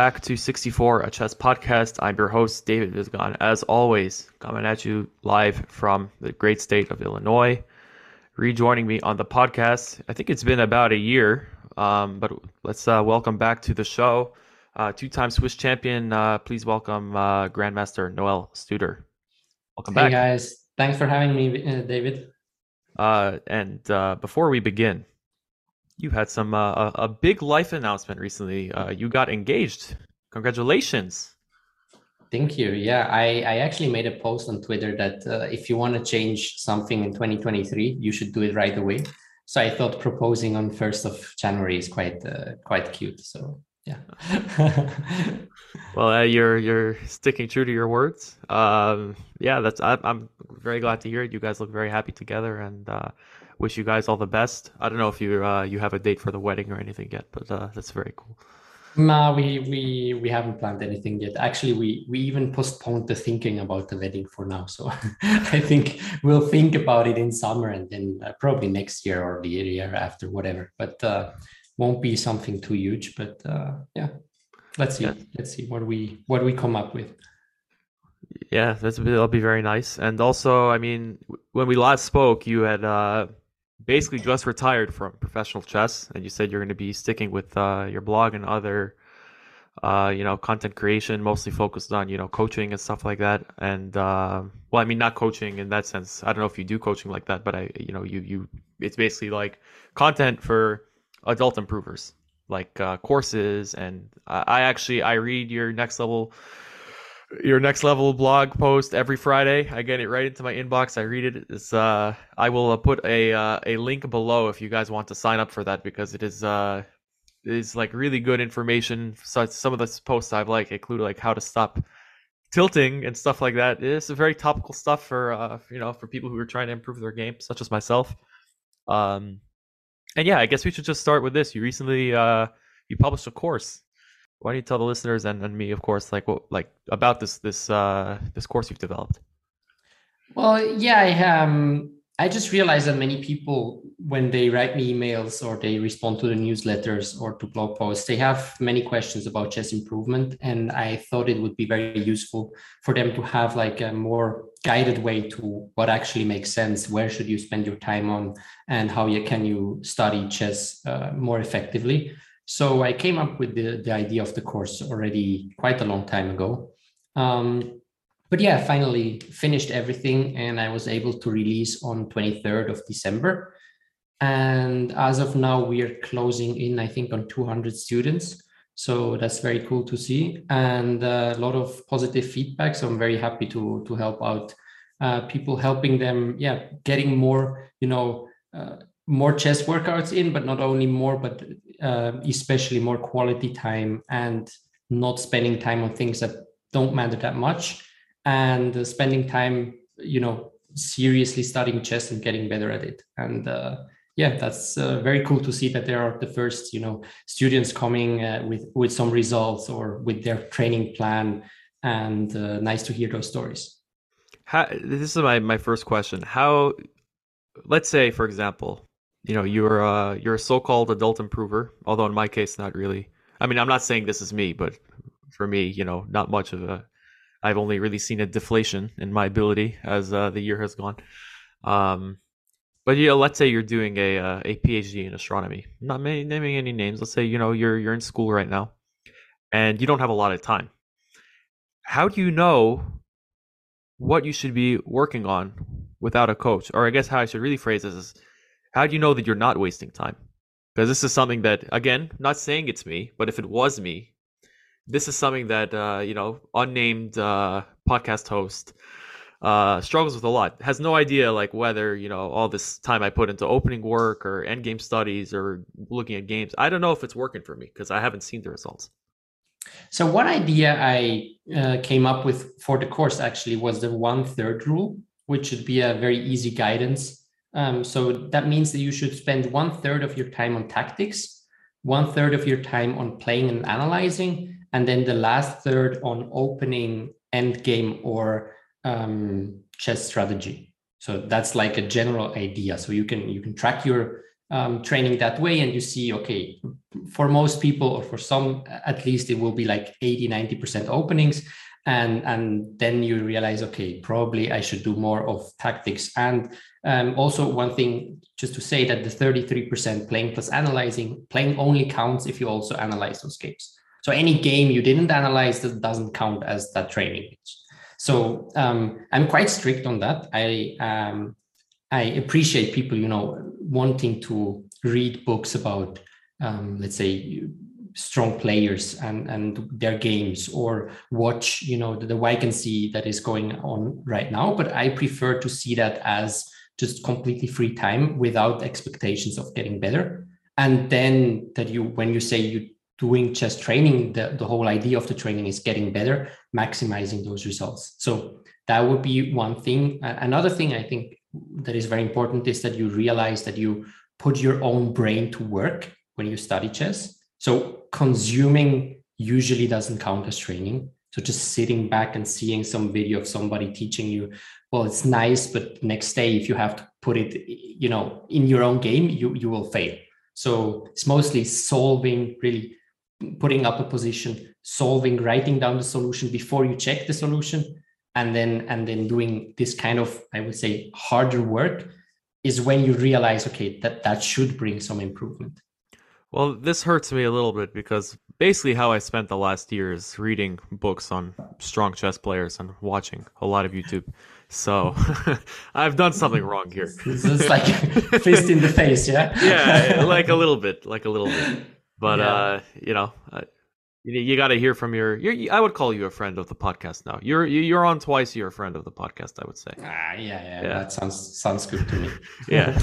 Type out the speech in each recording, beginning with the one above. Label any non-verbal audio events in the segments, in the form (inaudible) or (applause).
Back to 64, a chess podcast. I'm your host, David Vizgon. As always, coming at you live from the great state of Illinois. Rejoining me on the podcast, I think it's been about a year, um, but let's uh, welcome back to the show. Uh, two-time Swiss champion. Uh, please welcome uh, Grandmaster Noel Studer. Welcome hey back. guys, thanks for having me, uh, David. Uh, and uh, before we begin, you had some uh, a, a big life announcement recently. Uh, you got engaged. Congratulations. Thank you. Yeah, I, I actually made a post on Twitter that uh, if you want to change something in 2023, you should do it right away. So I thought proposing on 1st of January is quite uh, quite cute. So yeah. well, uh, you're you're sticking true to your words. Um, yeah, that's I, am very glad to hear it. You guys look very happy together, and uh, wish you guys all the best. I don't know if you uh, you have a date for the wedding or anything yet, but uh, that's very cool. No, we we we haven't planned anything yet. Actually, we we even postponed the thinking about the wedding for now. So (laughs) I think we'll think about it in summer and then uh, probably next year or the year after, whatever. But uh, won't be something too huge. But uh, yeah, let's see. Yeah. Let's see what we what we come up with. Yeah, that's that'll be very nice. And also, I mean, when we last spoke, you had uh, basically just retired from professional chess, and you said you're going to be sticking with uh, your blog and other, uh, you know, content creation, mostly focused on you know coaching and stuff like that. And uh, well, I mean, not coaching in that sense. I don't know if you do coaching like that, but I, you know, you you it's basically like content for adult improvers, like uh, courses. And I actually I read your next level your next level blog post every Friday. I get it right into my inbox. I read it. It's uh, I will uh, put a uh, a link below if you guys want to sign up for that because it is uh, is like really good information. So some of the posts I've like include like how to stop tilting and stuff like that. It's very topical stuff for uh, you know for people who are trying to improve their game, such as myself. Um, and yeah, I guess we should just start with this. You recently uh, you published a course why don't you tell the listeners and, and me, of course, like what like about this this uh this course you've developed? Well, yeah, I um I just realized that many people, when they write me emails or they respond to the newsletters or to blog posts, they have many questions about chess improvement. And I thought it would be very useful for them to have like a more guided way to what actually makes sense. Where should you spend your time on, and how you, can you study chess uh, more effectively? So I came up with the, the idea of the course already quite a long time ago. Um, but yeah, finally finished everything and I was able to release on 23rd of December. And as of now, we are closing in, I think, on 200 students. So that's very cool to see and a lot of positive feedback. So I'm very happy to, to help out uh, people, helping them, yeah, getting more, you know, uh, more chess workouts in, but not only more, but uh, especially more quality time and not spending time on things that don't matter that much and uh, spending time, you know, seriously studying chess and getting better at it. And uh, yeah, that's uh, very cool to see that there are the first, you know, students coming uh, with with some results or with their training plan, and uh, nice to hear those stories. How, this is my my first question. How, let's say, for example, you know you're uh you're a so-called adult improver although in my case not really. I mean i'm not saying this is me but for me you know not much of a i've only really seen a deflation in my ability as uh, the year has gone. Um but know let's say you're doing a uh, a phd in astronomy. I'm not naming any names. Let's say you know you're you're in school right now and you don't have a lot of time. How do you know what you should be working on without a coach? Or i guess how i should really phrase this is how do you know that you're not wasting time? Because this is something that, again, not saying it's me, but if it was me, this is something that uh, you know, unnamed uh, podcast host uh, struggles with a lot. Has no idea like whether you know all this time I put into opening work or end game studies or looking at games. I don't know if it's working for me because I haven't seen the results. So one idea I uh, came up with for the course actually was the one third rule, which should be a very easy guidance um, so that means that you should spend one third of your time on tactics, one third of your time on playing and analyzing, and then the last third on opening end game or um, chess strategy. So that's like a general idea. So you can you can track your um, training that way and you see okay for most people or for some at least it will be like 80 90% openings and and then you realize okay probably i should do more of tactics and um, also one thing just to say that the 33% playing plus analyzing playing only counts if you also analyze those games. So any game you didn't analyze that doesn't count as that training so um, i'm quite strict on that. I um, i appreciate people you know wanting to read books about um, let's say strong players and and their games or watch you know the, the Wijk aan Zee that is going on right now. But i prefer to see that as just completely free time without expectations of getting better. And then that you when you say you doing chess training the, the whole idea of the training is getting better maximizing those results. So that would be one thing. Another thing i think that is very important is that you realize that you put your own brain to work when you study chess. So consuming usually doesn't count as training. So just sitting back and seeing some video of somebody teaching you, well, it's nice, but next day if you have to put it, you know, in your own game, you you will fail. So it's mostly solving, really putting up a position, solving, writing down the solution before you check the solution, and then and then doing this kind of, I would say, harder work is when you realize, okay, that that should bring some improvement. Well, this hurts me a little bit because basically how I spent the last year is reading books on strong chess players and watching a lot of YouTube. So (laughs) I've done something wrong here. (laughs) It's like (laughs) fist in the face, yeah. yeah, like a little bit, like a little bit. But yeah. uh, you know, uh, you, you got to hear from your. You're, I would call you a friend of the podcast now. You're you're on twice. You're a friend of the podcast. I would say. Ah, yeah, yeah, yeah. That sounds sounds good to me. yeah.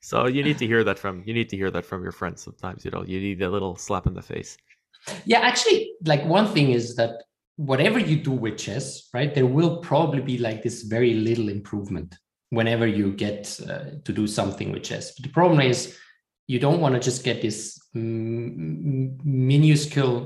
So you need to hear that from you need to hear that from your friends sometimes. You know, you need a little slap in the face. Yeah, actually, like one thing is that whatever you do with chess, right, there will probably be like this very little improvement whenever you get uh, to do something with chess. But the problem is you don't want to just get this minuscule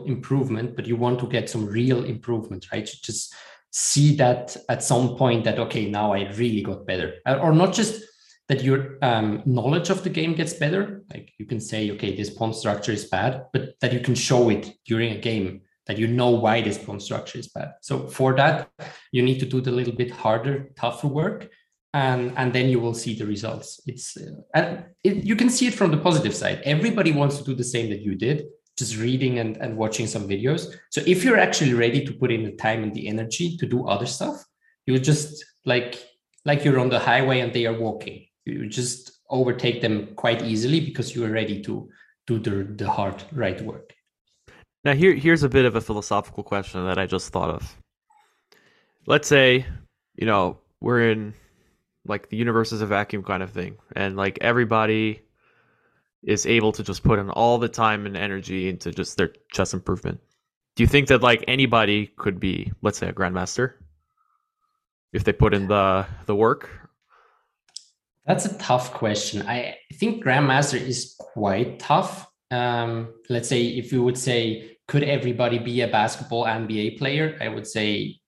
improvement, but you want to get some real improvement, right? You just see that at some point that okay, now I really got better, or not just that your um, knowledge of the game gets better. Like you can say, okay, this pawn structure is bad, but that you can show it during a game that you know why this pawn structure is bad. So for that, you need to do the little bit harder, tougher work, and and then you will see the results. It's uh, and it, you can see it from the positive side. Everybody wants to do the same that you did, just reading and, and watching some videos. So if you're actually ready to put in the time and the energy to do other stuff, you just like like you're on the highway and they are walking you just overtake them quite easily because you are ready to do the, the hard right work. Now here here's a bit of a philosophical question that I just thought of. Let's say, you know, we're in like the universe is a vacuum kind of thing, and like everybody is able to just put in all the time and energy into just their chess improvement. Do you think that like anybody could be, let's say, a grandmaster if they put in the the work, that's a tough question. I think Grandmaster is quite tough. Um, let's say if you would say, could everybody be a basketball NBA player? I would say,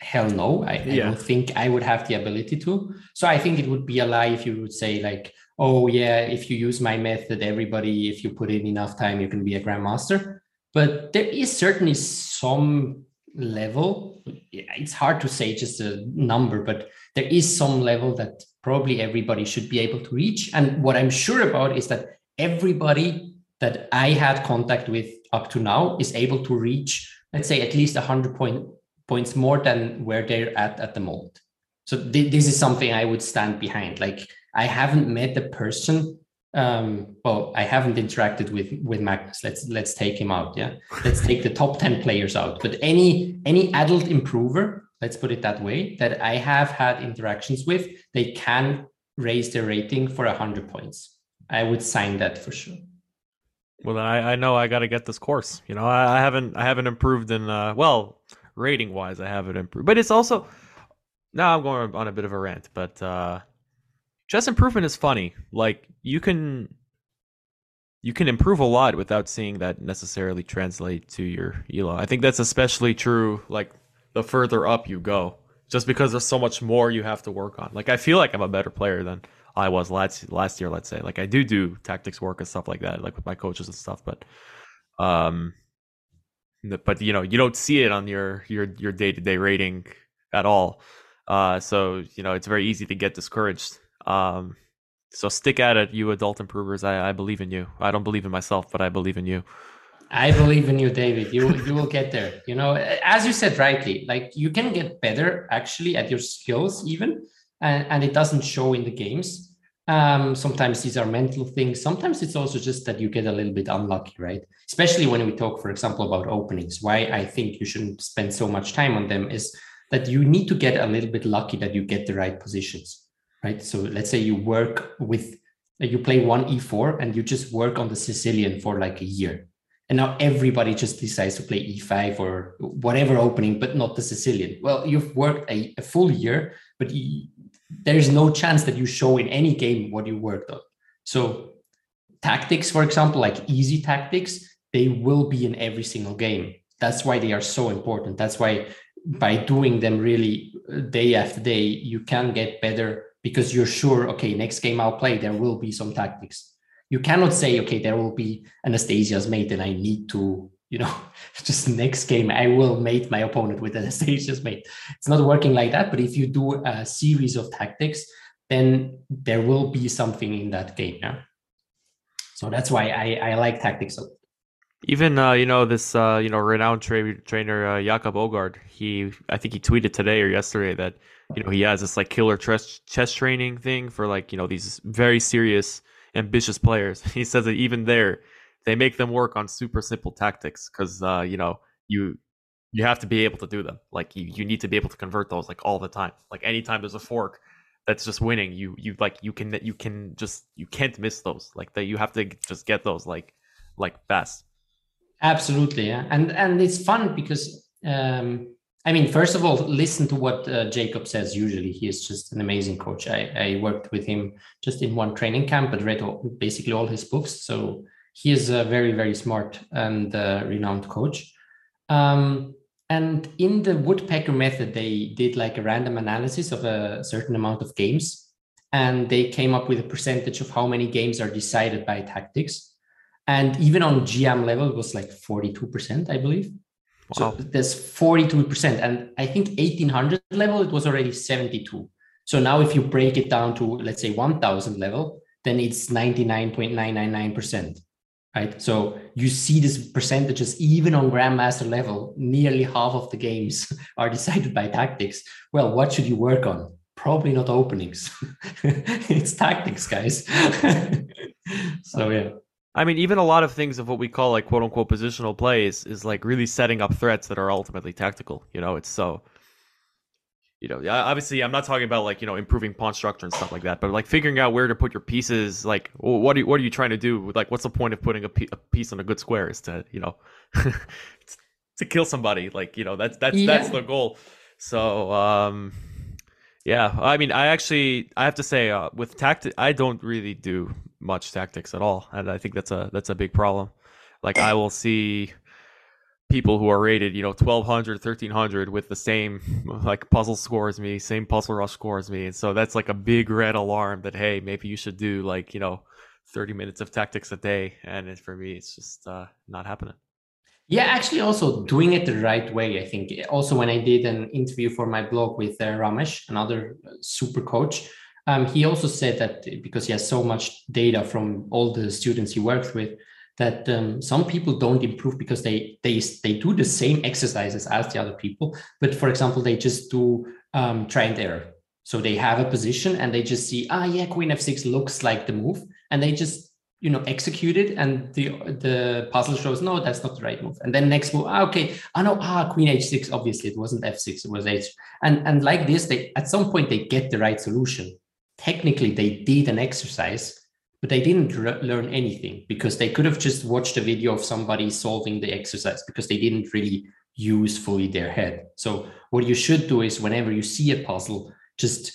hell no. I, yeah. I don't think I would have the ability to. So I think it would be a lie if you would say like, oh yeah, if you use my method, everybody, if you put in enough time, you can be a grandmaster. But there is certainly some level. It's hard to say just a number, but there is some level that probably everybody should be able to reach. And what I'm sure about is that everybody that I had contact with up to now is able to reach, let's say, at least 100 point, points more than where they're at at the moment. So th- this is something I would stand behind. Like I haven't met the person. Um, well, I haven't interacted with with Magnus. Let's let's take him out. Yeah, let's take the top ten players out. But any any adult improver let's put it that way, that I have had interactions with, they can raise their rating for 100 points. I would sign that for sure. Well, then I, I know I got to get this course. You know, I, I, haven't I haven't improved in uh, well rating wise. I haven't improved, but it's also now I'm going on a bit of a rant. But uh, chess improvement is funny. Like you can you can improve a lot without seeing that necessarily translate to your elo. I think that's especially true. Like the further up you go, just because there's so much more you have to work on. Like I feel like I'm a better player than I was last last year. Let's say like I do do tactics work and stuff like that, like with my coaches and stuff. But um, but you know you don't see it on your your your day to day rating at all. Uh, so you know it's very easy to get discouraged. Um, so stick at it, you adult improvers. I, I believe in you. I don't believe in myself, but I believe in you. I believe in you, David. You you will get there. You know, as you said rightly, like you can get better actually at your skills even, and, and it doesn't show in the games. Um, sometimes these are mental things. Sometimes it's also just that you get a little bit unlucky, right? Especially when we talk, for example, about openings. Why I think you shouldn't spend so much time on them is that you need to get a little bit lucky that you get the right positions, right? So let's say you work with, you play one e4 and you just work on the Sicilian for like a year and now everybody just decides to play e5 or whatever opening but not the sicilian. Well you've worked a, a full year but there's no chance that you show in any game what you worked on. So tactics for example like easy tactics they will be in every single game. That's why they are so important. That's why by doing them really uh, day after day you can get better because you're sure okay next game i'll play there will be some tactics you cannot say, okay, there will be Anastasia's mate and I need to, you know, (laughs) just next game, I will mate my opponent with (laughs) Anastasia's mate. It's not working like that. But if you do a series of tactics, then there will be something in that game. Yeah. So that's why I, I like tactics. Even uh, you know this uh, you know renowned tra- trainer uh, Jacob Aagaard. He I think he tweeted today or yesterday that you know he has this like killer chess training thing for like you know these very serious ambitious players. (laughs) He says that even there, they make them work on super simple tactics because uh, you know you you have to be able to do them. Like you, you need to be able to convert those like all the time. Like anytime there's a fork that's just winning, you you like you can you can just you can't miss those. Like that you have to just get those like like fast. Absolutely, yeah, and and it's fun because um, I mean, first of all, listen to what uh, Jacob says. Usually, he is just an amazing coach. I, I worked with him just in one training camp, but read all, basically all his books. So he is a very, very smart and uh, renowned coach. Um, and in the woodpecker method, they did like a random analysis of a certain amount of games, and they came up with a percentage of how many games are decided by tactics. And even on GM level, it was like forty-two percent, I believe. Wow. So there's 42%. And I think 1800 level, it was already 72. So now if you break it down to, let's say, 1000 level, then it's 99.999%. Right. So you see these percentages even on grandmaster level, nearly half of the games (laughs) are decided by tactics. Well, what should you work on? Probably not openings. (laughs) it's tactics, guys. (laughs) so yeah. I mean, even a lot of things of what we call like quote unquote positional plays is like really setting up threats that are ultimately tactical. You know, it's so. You know, obviously, I'm not talking about like you know improving pawn structure and stuff like that, but like figuring out where to put your pieces. Like, what are you, what are you trying to do? Like, what's the point of putting a, piece on a good square? Is to you know (laughs) to kill somebody. Like, you know, that's that's yeah. that's the goal. So, um, yeah, I mean, I actually I have to say uh, with tactic, I don't really do much tactics at all, and I think that's a that's a big problem. Like I will see people who are rated, you know, 1200, 1300 with the same (laughs) like puzzle score as me, same puzzle rush score as me. And so that's like a big red alarm that, hey, maybe you should do like, you know, 30 minutes of tactics a day. And for me, it's just uh, not happening. Yeah, actually, also doing it the right way. I think also when I did an interview for my blog with uh, Ramesh, another super coach, um, he also said that because he has so much data from all the students he works with, that um, some people don't improve because they they they do the same exercises as the other people, but for example, they just do um, try and error. So they have a position and they just see, ah, yeah, Queen f6 looks like the move, and they just you know execute it, and the the puzzle shows no, that's not the right move. And then next move, ah, okay, ah no, ah, Queen h6. Obviously, it wasn't f6, it was h. And and like this, they at some point they get the right solution technically they did an exercise but they didn't re- learn anything because they could have just watched a video of somebody solving the exercise because they didn't really use fully their head. So what you should do is whenever you see a puzzle just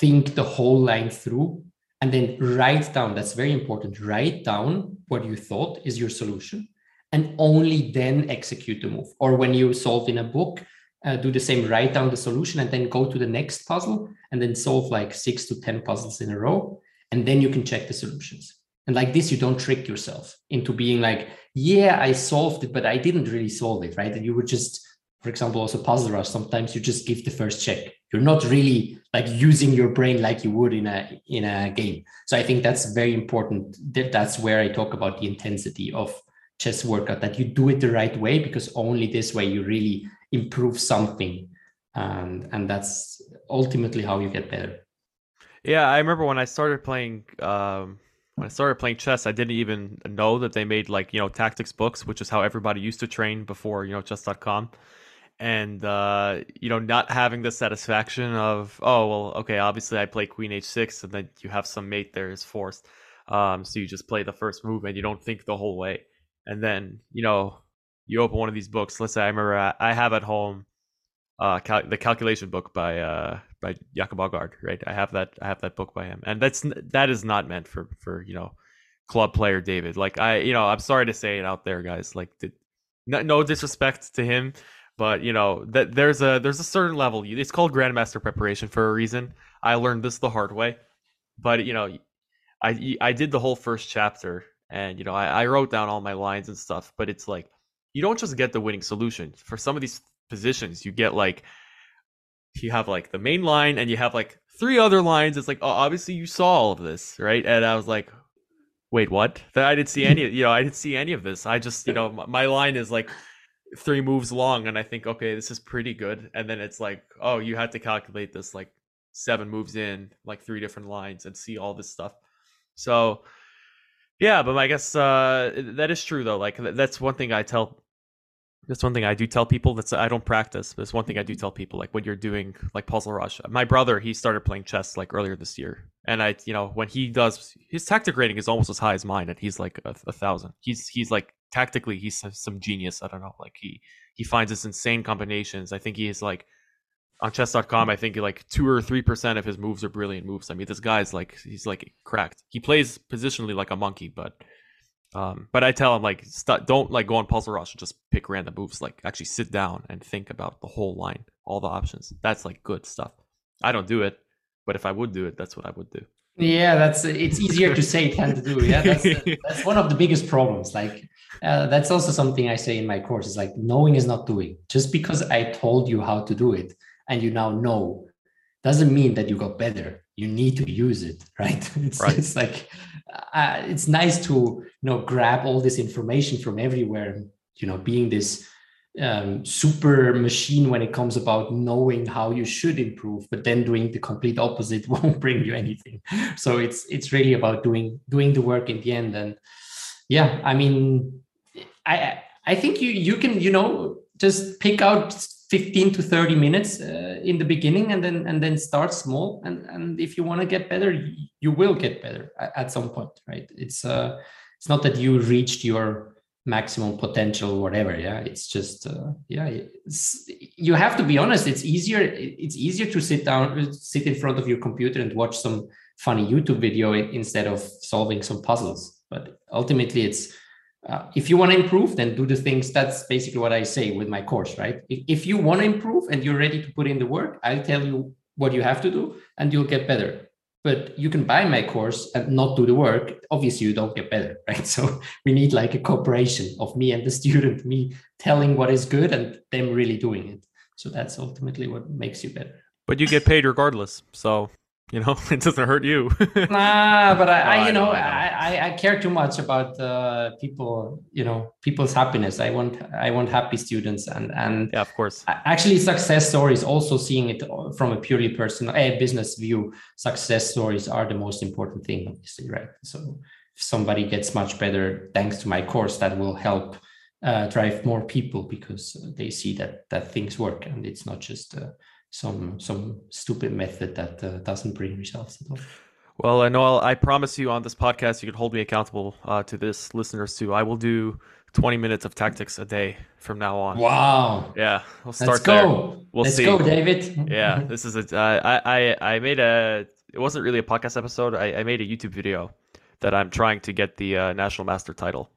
think the whole line through and then write down that's very important write down what you thought is your solution and only then execute the move. Or when you solve in a book uh, do the same, write down the solution, and then go to the next puzzle, and then solve like six to ten puzzles in a row, and then you can check the solutions. And like this, you don't trick yourself into being like, yeah, I solved it, but I didn't really solve it, right? And you would just, for example, also puzzle rush. Sometimes you just give the first check. You're not really like using your brain like you would in a in a game. So I think that's very important. That That's where I talk about the intensity of chess workout. That you do it the right way because only this way you really improve something, and and that's ultimately how you get better. Yeah, I remember when I started playing. Um when I started playing chess, I didn't even know that they made like you know tactics books, which is how everybody used to train before you know chess.com. And uh, you know, not having the satisfaction of oh well, okay, obviously I play queen h6, and then you have some mate there is forced, um, so you just play the first move and you don't think the whole way. And then you know, you open one of these books. Let's say I remember I, I have at home uh, cal- the calculation book by uh, by Jacob right? I have that I have that book by him, and that's that is not meant for for you know club player David. Like I, you know, I'm sorry to say it out there, guys. Like, no, no disrespect to him, but you know that there's a there's a certain level. It's called grandmaster preparation for a reason. I learned this the hard way, but you know, I I did the whole first chapter, and you know, I, I wrote down all my lines and stuff. But it's like you don't just get the winning solution for some of these positions. You get like you have like the main line and you have like three other lines. It's like, oh, obviously you saw all of this, right? And I was like, wait, what? I didn't see any, (laughs) you know, I didn't see any of this. I just, you know, my line is like three moves long, and I think, okay, this is pretty good. And then it's like, oh, you had to calculate this like seven moves in, like three different lines, and see all this stuff. So, yeah, but I guess uh, that is true though. Like that's one thing I tell that's one thing I do tell people. That's I don't practice, but it's one thing I do tell people. Like when you're doing like Puzzle Rush, my brother he started playing chess like earlier this year, and I, you know, when he does his tactic rating is almost as high as mine, and he's like a, a thousand. He's he's like tactically he's some genius. I don't know, like he he finds this insane combinations. I think he is like on chess.com. I think like two or three percent of his moves are brilliant moves. I mean, this guy's like he's like cracked. He plays positionally like a monkey, but um, but I tell him like, st- don't like go on Puzzle Rush and just pick random moves. Like, actually sit down and think about the whole line, all the options. That's like good stuff. I don't do it, but if I would do it, that's what I would do. Yeah, that's it's easier to say than to do. Yeah, that's (laughs) that's one of the biggest problems. Like, uh, that's also something I say in my course. Is like knowing is not doing. Just because I told you how to do it and you now know, doesn't mean that you got better. You need to use it, (laughs) right? It's right. it's like uh, it's nice to you know grab all this information from everywhere you know being this um, super machine when it comes about knowing how you should improve but then doing the complete opposite (laughs) won't bring you anything so it's it's really about doing doing the work in the end and yeah i mean i i think you you can you know just pick out 15 to 30 minutes uh, in the beginning and then and then start small. And and if you want to get better you will get better at, some point right? It's uh it's not that you reached your maximum potential whatever yeah? It's just uh, yeah you have to be honest it's easier it's easier to sit down sit in front of your computer and watch some funny youtube video instead of solving some puzzles. But ultimately it's uh, if you want to improve then do the things that's basically what i say with my course right? If, if you want to improve and you're ready to put in the work i'll tell you what you have to do and you'll get better. But you can buy my course and not do the work. Obviously you don't get better (laughs) right? So we need like a cooperation of me and the student me telling what is good and them really doing it. So that's ultimately what makes you better. But you get paid regardless so you know (laughs) it doesn't hurt you. (laughs) Nah but i, I you I know, know, I, I care too much about uh, people you know people's happiness. I want i want happy students and and yeah of course. actually success stories also seeing it from a purely personal a business view success stories are the most important thing obviously right? So if somebody gets much better thanks to my course that will help uh, drive more people because they see that that things work and it's not just uh, some some stupid method that uh, doesn't bring results at all. Well, I know I promise you on this podcast, you can hold me accountable uh, to this, listeners too. I will do 20 minutes of tactics a day from now on. Wow. Yeah, we'll start Let's go. there. We'll Let's see. go, David. yeah, this is a. Uh, I, I I made a. It wasn't really a podcast episode. I, I made a YouTube video that I'm trying to get the uh, national master title.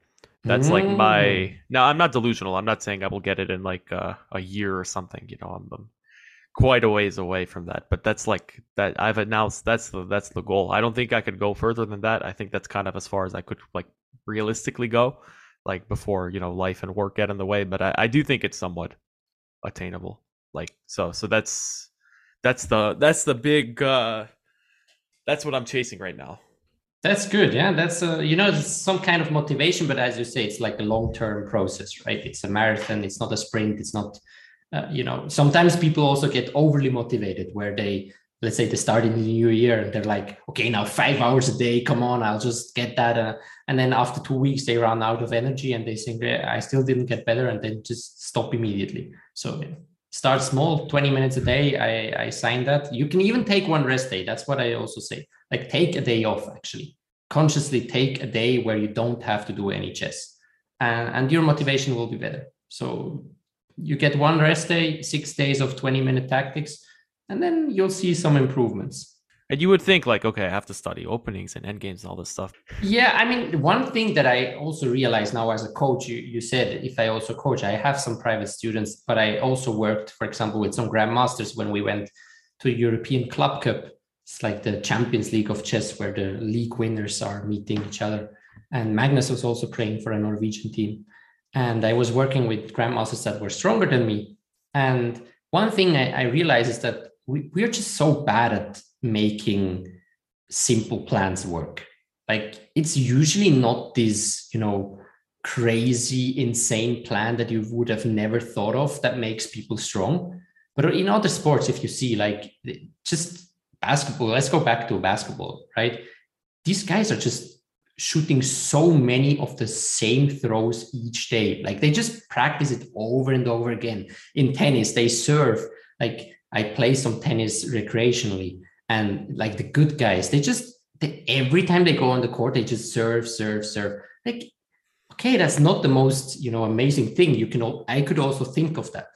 That's mm. like my. Mm. Now I'm not delusional. I'm not saying I will get it in like uh, a year or something. You know, I'm, I'm quite a ways away from that. But that's like that I've announced that's the that's the goal. I don't think I could go further than that. I think that's kind of as far as I could like realistically go, like before you know life and work get in the way. But I, I do think it's somewhat attainable. Like so so that's that's the that's the big uh that's what I'm chasing right now. That's good. Yeah, that's uh, you know some kind of motivation, but as you say, it's like a long term process, right? It's a marathon. It's not a sprint. It's not, uh, you know. Sometimes people also get overly motivated, where they let's say they start in the new year and they're like, okay, now five hours a day. Come on, I'll just get that. Uh, and then after two weeks, they run out of energy and they think I still didn't get better, and then just stop immediately. So start small, twenty minutes a day. I I sign that. You can even take one rest day. That's what I also say like take a day off actually consciously take a day where you don't have to do any chess and, and your motivation will be better so you get one rest day six days of 20 minute tactics and then you'll see some improvements and you would think like, okay, I have to study openings and endgames and all this stuff. Yeah, I mean, one thing that I also realize now as a coach, you, you said if I also coach, I have some private students, but I also worked, for example, with some grandmasters when we went to European Club Cup it's like the Champions League of chess, where the league winners are meeting each other. And Magnus was also playing for a Norwegian team. And I was working with grandmasters that were stronger than me. And one thing I, I realized is that we, we're just so bad at making simple plans work. Like it's usually not this, you know, crazy, insane plan that you would have never thought of that makes people strong. But in other sports, if you see, like, just basketball, let's go back to basketball, right? These guys are just shooting so many of the same throws each day. Like they just practice it over and over again. In tennis, they serve. Like I play some tennis recreationally, and like the good guys, they just they, every time they go on the court, they just serve, serve, serve. Like, okay, that's not the most you know amazing thing. You can. I could also think of that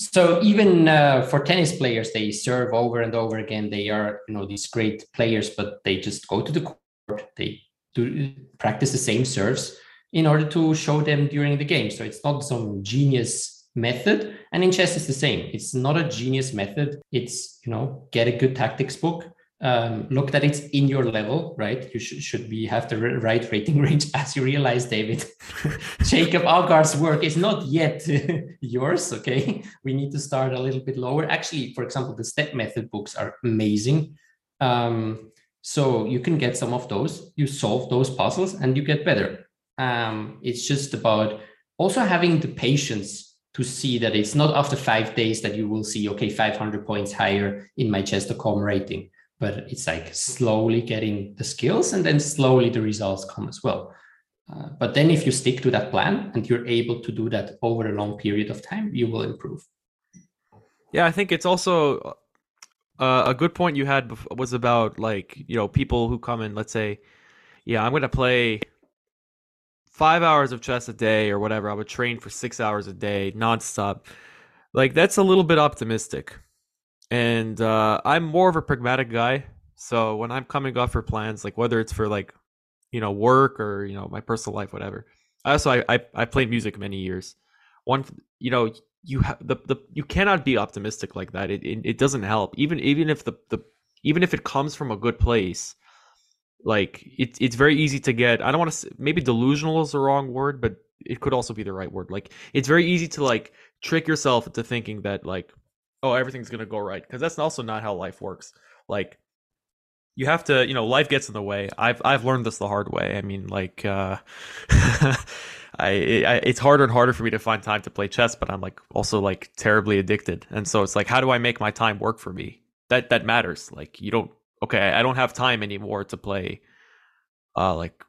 so even uh, for tennis players they serve over and over again they are you know these great players but they just go to the court they do practice the same serves in order to show them during the game so it's not some genius method and in chess it's the same it's not a genius method it's you know get a good tactics book um, look that it's in your level, right? You should, should be have the right rating (laughs) range. As you realize, David, (laughs) Jacob Aagaard's work is not yet (laughs) yours. Okay, we need to start a little bit lower. Actually, for example, the step method books are amazing. Um, so you can get some of those. You solve those puzzles, and you get better. Um, it's just about also having the patience to see that it's not after five days that you will see okay 500 points higher in my chess.com rating but it's like slowly getting the skills and then slowly the results come as well. Uh, but then if you stick to that plan and you're able to do that over a long period of time, you will improve. Yeah, I think it's also uh, a good point you had was about like, you know, people who come in, let's say, yeah, I'm to play five hours of chess a day or whatever. I would train for six hours a day nonstop. Like, that's a little bit optimistic and uh, I'm more of a pragmatic guy. So when I'm coming up for plans, like whether it's for like you know work or you know my personal life, whatever. Also I I, I played music many years. One you know you have the, the you cannot be optimistic like that. It, it it doesn't help. Even even if the the even if it comes from a good place, like it's it's very easy to get. I don't want to maybe delusional is the wrong word, but it could also be the right word. Like it's very easy to like trick yourself into thinking that like oh everything's gonna go right because that's also not how life works like you have to you know life gets in the way i've i've learned this the hard way i mean like uh (laughs) I, I, it's harder and harder for me to find time to play chess but i'm like also like terribly addicted. And so it's like how do i make my time work for me? That that matters. Like you don't okay i don't have time anymore to play uh like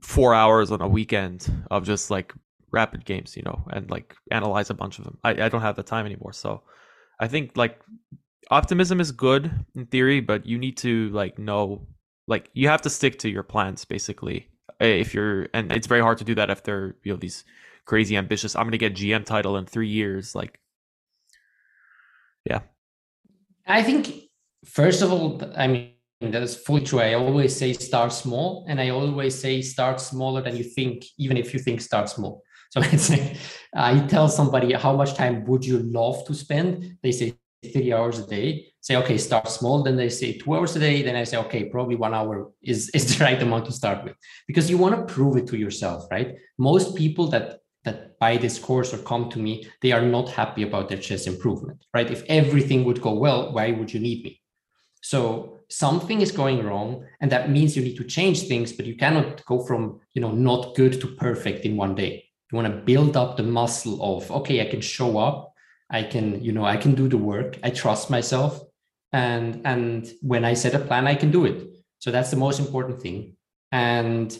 four hours on a weekend of just like rapid games you know and like analyze a bunch of them. I, I don't have the time anymore. So I think like optimism is good in theory, but you need to like know like you have to stick to your plans basically. Eh, if you're and it's very hard to do that if they're you know these crazy ambitious I'm gonna get GM title in three years. Like yeah. I think first of all, I mean that is fully true. I always say start small, and I always say start smaller than you think, even if you think start small. So (laughs) it's like I tell somebody how much time would you love to spend? They say three hours a day, say, okay, start small. Then they say two hours a day. Then I say, okay, probably one hour is, (laughs) is the right amount to start with because you want to prove it to yourself, right? Most people that that buy this course or come to me, they are not happy about their chess improvement, right? If everything would go well, why would you need me? So something is going wrong, and that means you need to change things, but you cannot go from you know not good to perfect in one day. You want to build up the muscle of okay, I can show up, I can you know I can do the work, I trust myself, and and when I set a plan, I can do it. So that's the most important thing. And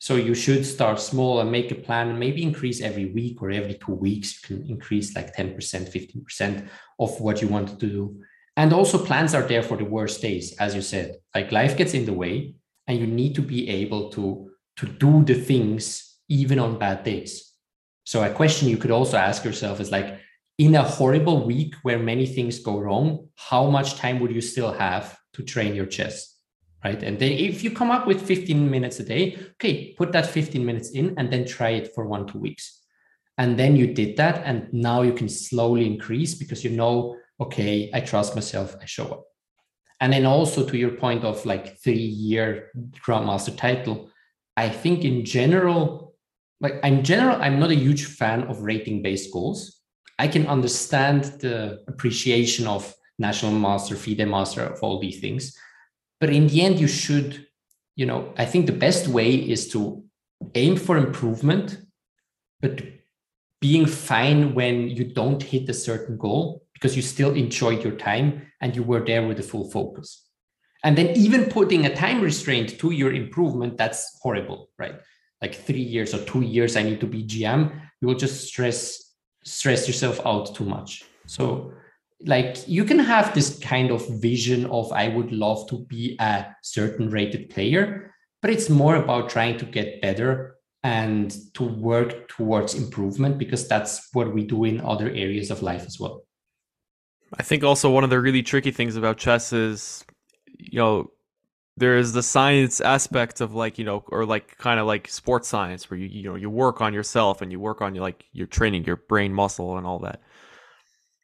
so you should start small and make a plan and maybe increase every week or every two weeks. You can increase like 10%, 15% of what you want to do. And also plans are there for the worst days, as you said. Like life gets in the way and you need to be able to, to do the things even on bad days. So a question you could also ask yourself is like, in a horrible week where many things go wrong, how much time would you still have to train your chess? right? And then if you come up with 15 minutes a day, okay, put that 15 minutes in and then try it for one, two weeks. And then you did that. And now you can slowly increase because you know, okay, I trust myself, I show up. And then also to your point of like three year Grandmaster title, I think in general, like I'm general, I'm not a huge fan of rating based goals. I can understand the appreciation of national master, FIDE master of all these things. But in the end you should you know i think the best way is to aim for improvement but being fine when you don't hit a certain goal because you still enjoyed your time and you were there with the full focus. And then even putting a time restraint to your improvement that's horrible right? Like three years or two years i need to be gm you will just stress stress yourself out too much. So like you can have this kind of vision of i would love to be a certain rated player but it's more about trying to get better and to work towards improvement because that's what we do in other areas of life as well. I think also one of the really tricky things about chess is you know there is the science aspect of like you know or like kind of like sports science where you you know you work on yourself and you work on your like your training your brain muscle and all that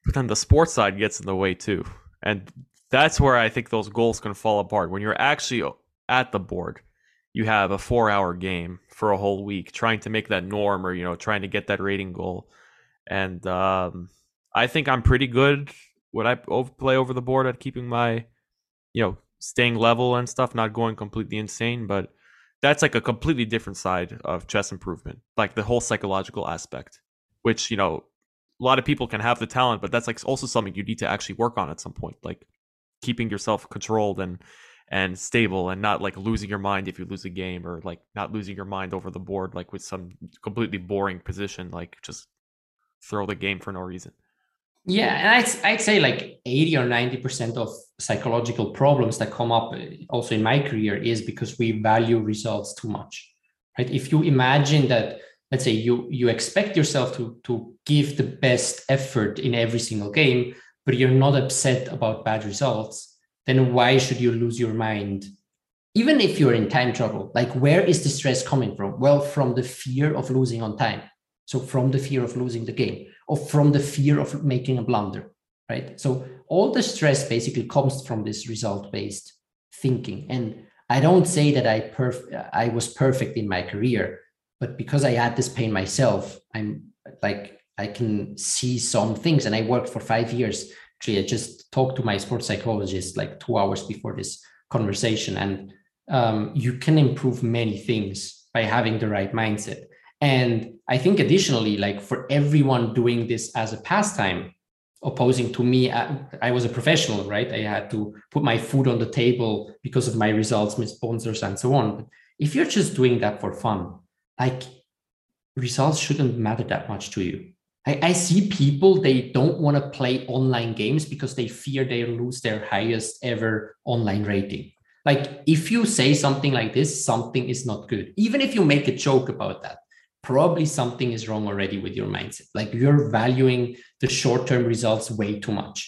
but then the sports side gets in the way too. And that's where I think those goals can fall apart. When you're actually at the board, you have a four hour game for a whole week trying to make that norm or, you know, trying to get that rating goal. And um, I think I'm pretty good when I play over the board at keeping my, you know, staying level and stuff, not going completely insane. But that's like a completely different side of chess improvement, like the whole psychological aspect, which, you know, a lot of people can have the talent, but that's like also something you need to actually work on at some point, like keeping yourself controlled and and stable and not like losing your mind if you lose a game or like not losing your mind over the board like with some completely boring position like just throw the game for no reason yeah and i'd, I'd say like 80 or 90% of psychological problems that come up uh, also in my career is because we value results too much right? If you imagine that let's say you you expect yourself to to give the best effort in every single game but you're not upset about bad results then why should you lose your mind? Even if you're in time trouble like where is the stress coming from? Well from the fear of losing on time. So from the fear of losing the game or from the fear of making a blunder right? So all the stress basically comes from this result based thinking. And i don't say that i perf- i was perfect in my career but because i had this pain myself i'm like i can see some things. And i worked for five years. Actually i just talked to my sports psychologist like two hours before this conversation. And um, you can improve many things by having the right mindset. And i think additionally like for everyone doing this as a pastime opposing to me I, I, was a professional right i had to put my food on the table because of my results my sponsors and so on but if you're just doing that for fun like results shouldn't matter that much to you. I, I see people they don't want to play online games because they fear they lose their highest ever online rating. Like if you say something like this, something is not good. Even if you make a joke about that, probably something is wrong already with your mindset. Like you're valuing the short-term results way too much.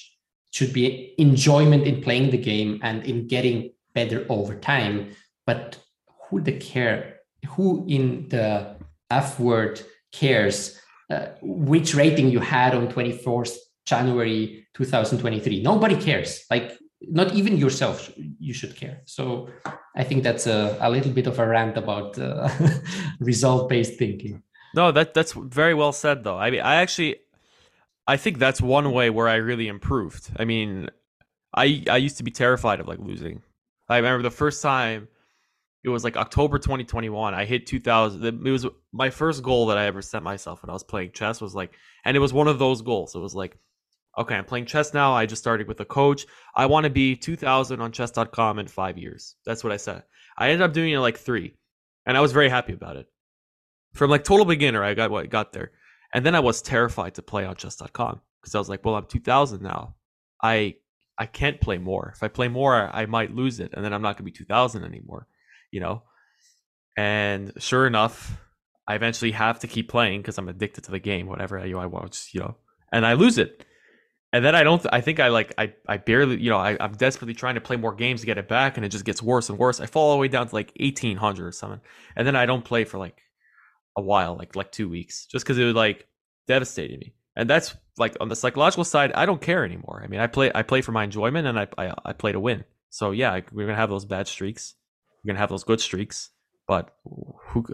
It should be enjoyment in playing the game and in getting better over time. But who the care who in the F word cares uh, which rating you had on 24th January 2023. Nobody cares. Like not even yourself you should care. So i think that's a, a little bit of a rant about uh, (laughs) result based thinking. No that that's very well said though. I mean i actually i think that's one way where i really improved. I mean i i used to be terrified of like losing. I remember the first time it was like october 2021 i hit 2000 it was my first goal that i ever set myself when i was playing chess was like and it was one of those goals. It was like okay, I'm playing chess now. I just started with a coach. I want to be 2000 on chess.com in five years. That's what I said. I ended up doing it like three, and I was very happy about it. From like total beginner, I got what got there, and then I was terrified to play on chess.com because I was like, well, I'm 2000 now. I I can't play more. If I play more, I might lose it, and then I'm not gonna be 2000 anymore, you know. And sure enough, I eventually have to keep playing because I'm addicted to the game. Whatever I, I watch, you know, and I lose it and then I don't. I think I like I I barely you know I I'm desperately trying to play more games to get it back, and it just gets worse and worse. I fall all the way down to like eighteen hundred or something, and then I don't play for like a while, like like two weeks, just because it was like devastating me. And that's like on the psychological side, I don't care anymore. I mean, I play I play for my enjoyment, and I I, I play to win. So yeah, we're gonna have those bad streaks. We're gonna have those good streaks. But who,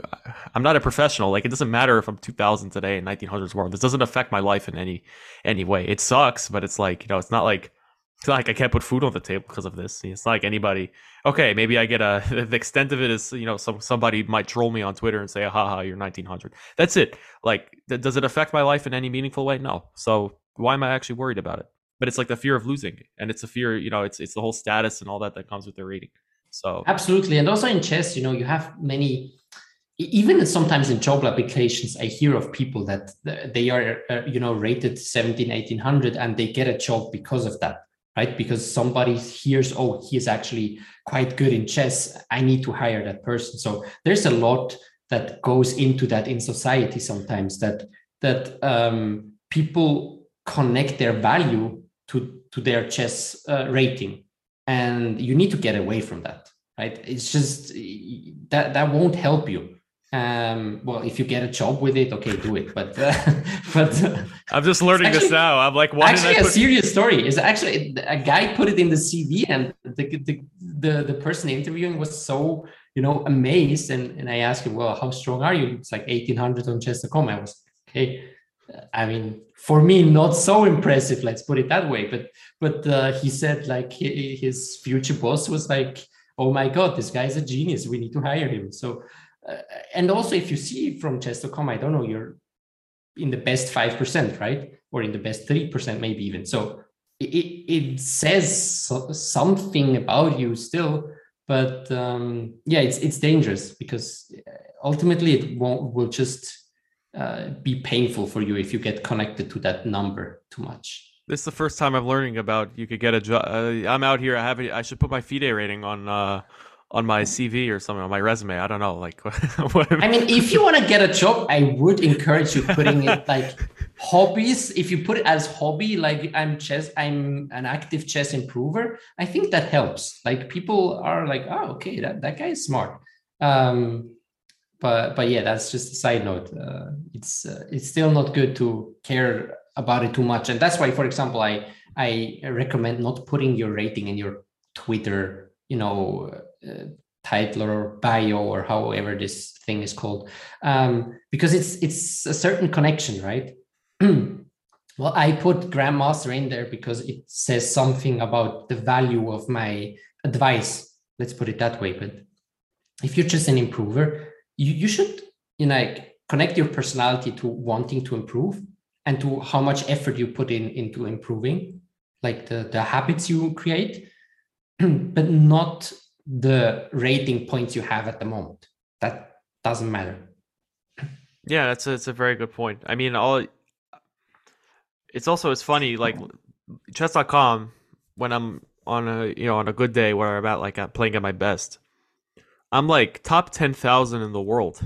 I'm not a professional. Like it doesn't matter if I'm 2000 today in 1900s world. This doesn't affect my life in any any way. It sucks, but it's like you know, it's not like it's not like I can't put food on the table because of this. It's not like anybody. Okay, maybe I get a. (laughs) The extent of it is, you know, some somebody might troll me on Twitter and say, "Haha, you're 1900." That's it. Like, th- does it affect my life in any meaningful way? No. So why am I actually worried about it? But it's like the fear of losing, and it's a fear. You know, it's it's the whole status and all that that comes with the rating. So absolutely, and also in chess, you know, you have many. Even sometimes in job applications, I hear of people that they are, uh, you know, rated 17, 1800 and they get a job because of that, right? Because somebody hears, oh, he is actually quite good in chess. I need to hire that person. So there's a lot that goes into that in society sometimes that that um, people connect their value to to their chess uh, rating and you need to get away from that right? It's just that that won't help you. Um, well if you get a job with it okay do it. But uh, (laughs) but uh, i'm just learning actually, this now. I'm like why actually a serious story. Is actually a guy put it in the cv and the, the the the person interviewing was so you know amazed. And and i asked him well how strong are you? It's like 1800 on chess.com i was okay I mean, for me, not so impressive. Let's put it that way. But but uh, he said like his future boss was like, "Oh my God, this guy is a genius. We need to hire him." So, uh, and also if you see from chess.com, I don't know, you're in the best five percent, right, or in the best three percent, maybe even. So it it says something about you still. But um, yeah, it's it's dangerous because uh, ultimately it won't will just uh, be painful for you if you get connected to that number too much. This is the first time I'm learning about you could get a job. Uh, I'm out here. I have. A, I should put my FIDE rating on uh, on my CV or something on my resume. I don't know. Like, (laughs) I mean, if you want to get a job, I would encourage you putting it like hobbies. If you put it as hobby, like I'm chess, I'm an active chess improver. I think that helps. Like people are like, oh, okay, that that guy is smart. Um, but but yeah, that's just a side note. Uh, it's uh, it's still not good to care about it too much, and that's why, for example, I I recommend not putting your rating in your Twitter, you know, uh, title or bio or however this thing is called, um, because it's it's a certain connection, right? (clears throat) well, I put Grandmaster in there because it says something about the value of my advice. Let's put it that way. But if you're just an improver, you, you should you know like connect your personality to wanting to improve and to how much effort you put in into improving like the the habits you create (clears throat) but not the rating points you have at the moment. That doesn't matter. Yeah that's a, that's a very good point. I mean all it's also it's funny like chess.com when i'm on a you know on a good day where i'm at like I'm playing at my best I'm like top 10,000 in the world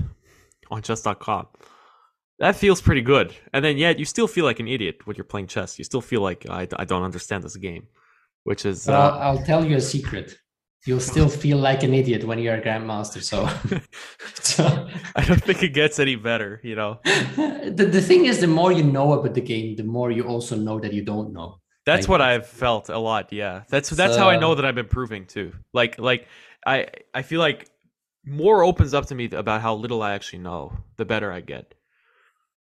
on chess.com. That feels pretty good. And then, yet, you still feel like an idiot when you're playing chess. You still feel like I, I don't understand this game, which is. Uh, I'll, I'll tell you a secret. you'll still feel like an idiot when you're a grandmaster. So, (laughs) so I don't think it gets any better, you know. (laughs) the, the thing is, the more you know about the game, the more you also know that you don't know. That's like, what I've felt a lot. Yeah, that's that's so, how I know that I'm improving too. Like like I I feel like more opens up to me about how little I actually know, the better I get.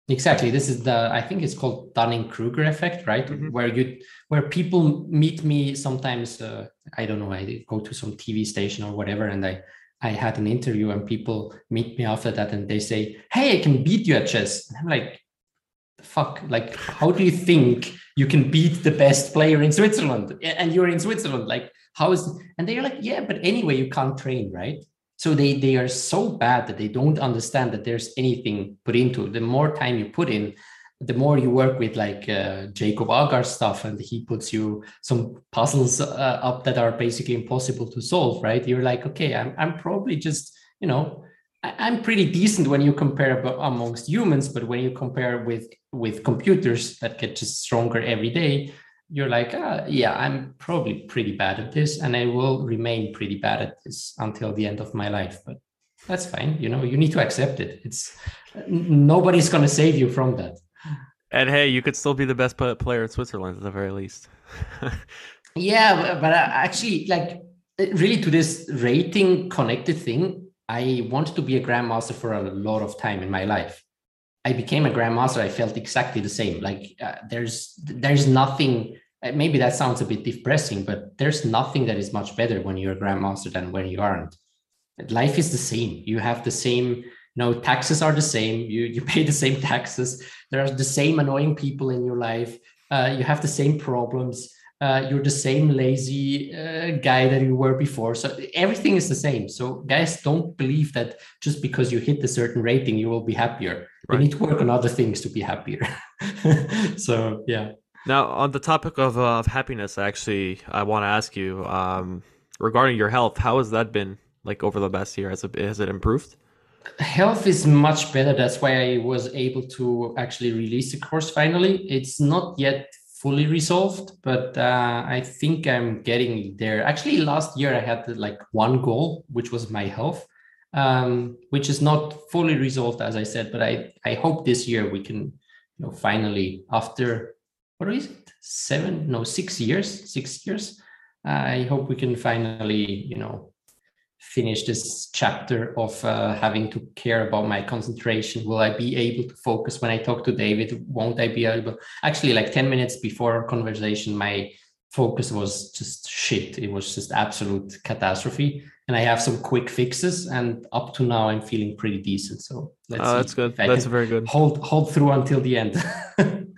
Exactly. This is the I think it's called Dunning Kruger effect, right? Mm-hmm. Where you where people meet me sometimes. Uh, I don't know. I go to some TV station or whatever, and I I had an interview, and people meet me after that, and they say, "Hey, I can beat you at chess." And I'm like, "Fuck! Like, how do you think you can beat the best player in Switzerland? And you're in Switzerland, like." How is and they're like, yeah, but anyway, you can't train, right? So they they are so bad that they don't understand that there's anything put into the more time you put in the more you work with like uh, Jacob Aagaard stuff and he puts you some puzzles uh, up that are basically impossible to solve right? You're like okay i'm, I'm probably just you know I, am pretty decent when you compare amongst humans but when you compare with with computers that get just stronger every day you're like, ah, yeah, I'm probably pretty bad at this, and I will remain pretty bad at this until the end of my life. But that's fine. You know, you need to accept it. It's nobody's going to save you from that. And hey, you could still be the best player in Switzerland at the very least. (laughs) yeah, but actually, like, really, to this rating connected thing, I wanted to be a grandmaster for a lot of time in my life. I became a grandmaster, I felt exactly the same. Like uh, there's there's nothing. Uh, maybe that sounds a bit depressing, but there's nothing that is much better when you're a grandmaster than when you aren't. Life is the same. You have the same. You know, taxes are the same. You you pay the same (laughs) taxes. There are the same annoying people in your life. Uh, you have the same problems uh, you're the same lazy uh, guy that you were before. So everything is the same. So guys, don't believe that just because you hit a certain rating, you will be happier. Right. You need to work on other things to be happier. (laughs) so yeah. Now, on the topic of, uh, of happiness, actually, I want to ask you um, regarding your health. How has that been like over the past year? Has it has it improved? Health is much better. That's why I was able to actually release the course finally. It's not yet fully resolved, but uh, I think I'm getting there. Actually, last year I had like one goal, which was my health, um, which is not fully resolved, as I said. But I I hope this year we can, you know, finally after what is it, seven, no, six years, six years. I hope we can finally, you know, finish this chapter of uh, having to care about my concentration? Will i be able to focus when i talk to david? Won't i be able actually like 10 minutes before our conversation my focus was just shit. It was just absolute catastrophe. And i have some quick fixes and up to now i'm feeling pretty decent. So let's oh, that's good. that's very good. hold hold through until the end. (laughs)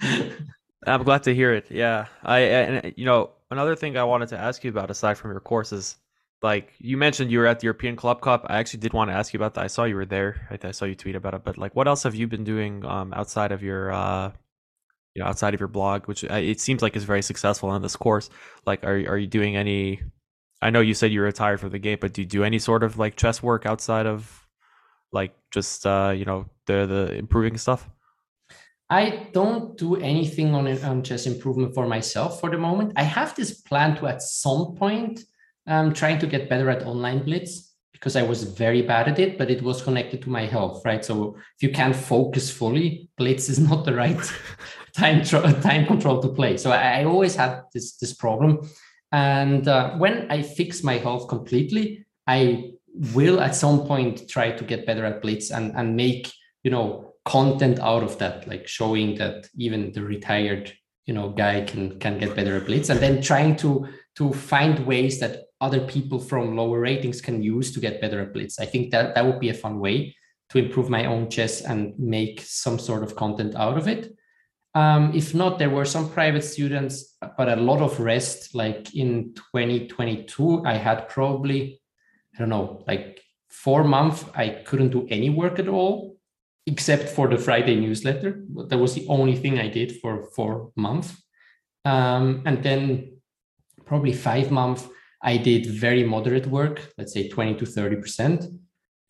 I'm glad to hear it. Yeah. I and you know another thing i wanted to ask you about aside from your courses like you mentioned you were at the European Club Cup. I actually did want to ask you about that. I saw you were there. I, I saw you tweet about it. But like, what else have you been doing um, outside of your, uh, you know, outside of your blog, which uh, it seems like is very successful on this course? Like, are are you doing any? I know you said you retired from the game, but do you do any sort of like chess work outside of, like, just uh, you know, the the improving stuff? I don't do anything on on chess improvement for myself for the moment. I have this plan to at some point um, trying to get better at online blitz because I was very bad at it, but it was connected to my health, right? So if you can't focus fully, blitz is (laughs) not the right (laughs) time time control to play. So I, always had this this problem, and uh, when I fix my health completely, I will at some point try to get better at blitz and and make you know content out of that, like showing that even the retired you know guy can can get better at blitz, and then trying to to find ways that other people from lower ratings can use to get better at blitz. I think that that would be a fun way to improve my own chess and make some sort of content out of it. Um, if not, there were some private students, but a lot of rest. Like in 2022, I had probably, I don't know, like four months, I couldn't do any work at all, except for the Friday newsletter. That was the only thing I did for four months. Um, and then probably five months, I did very moderate work, let's say 20 to 30%.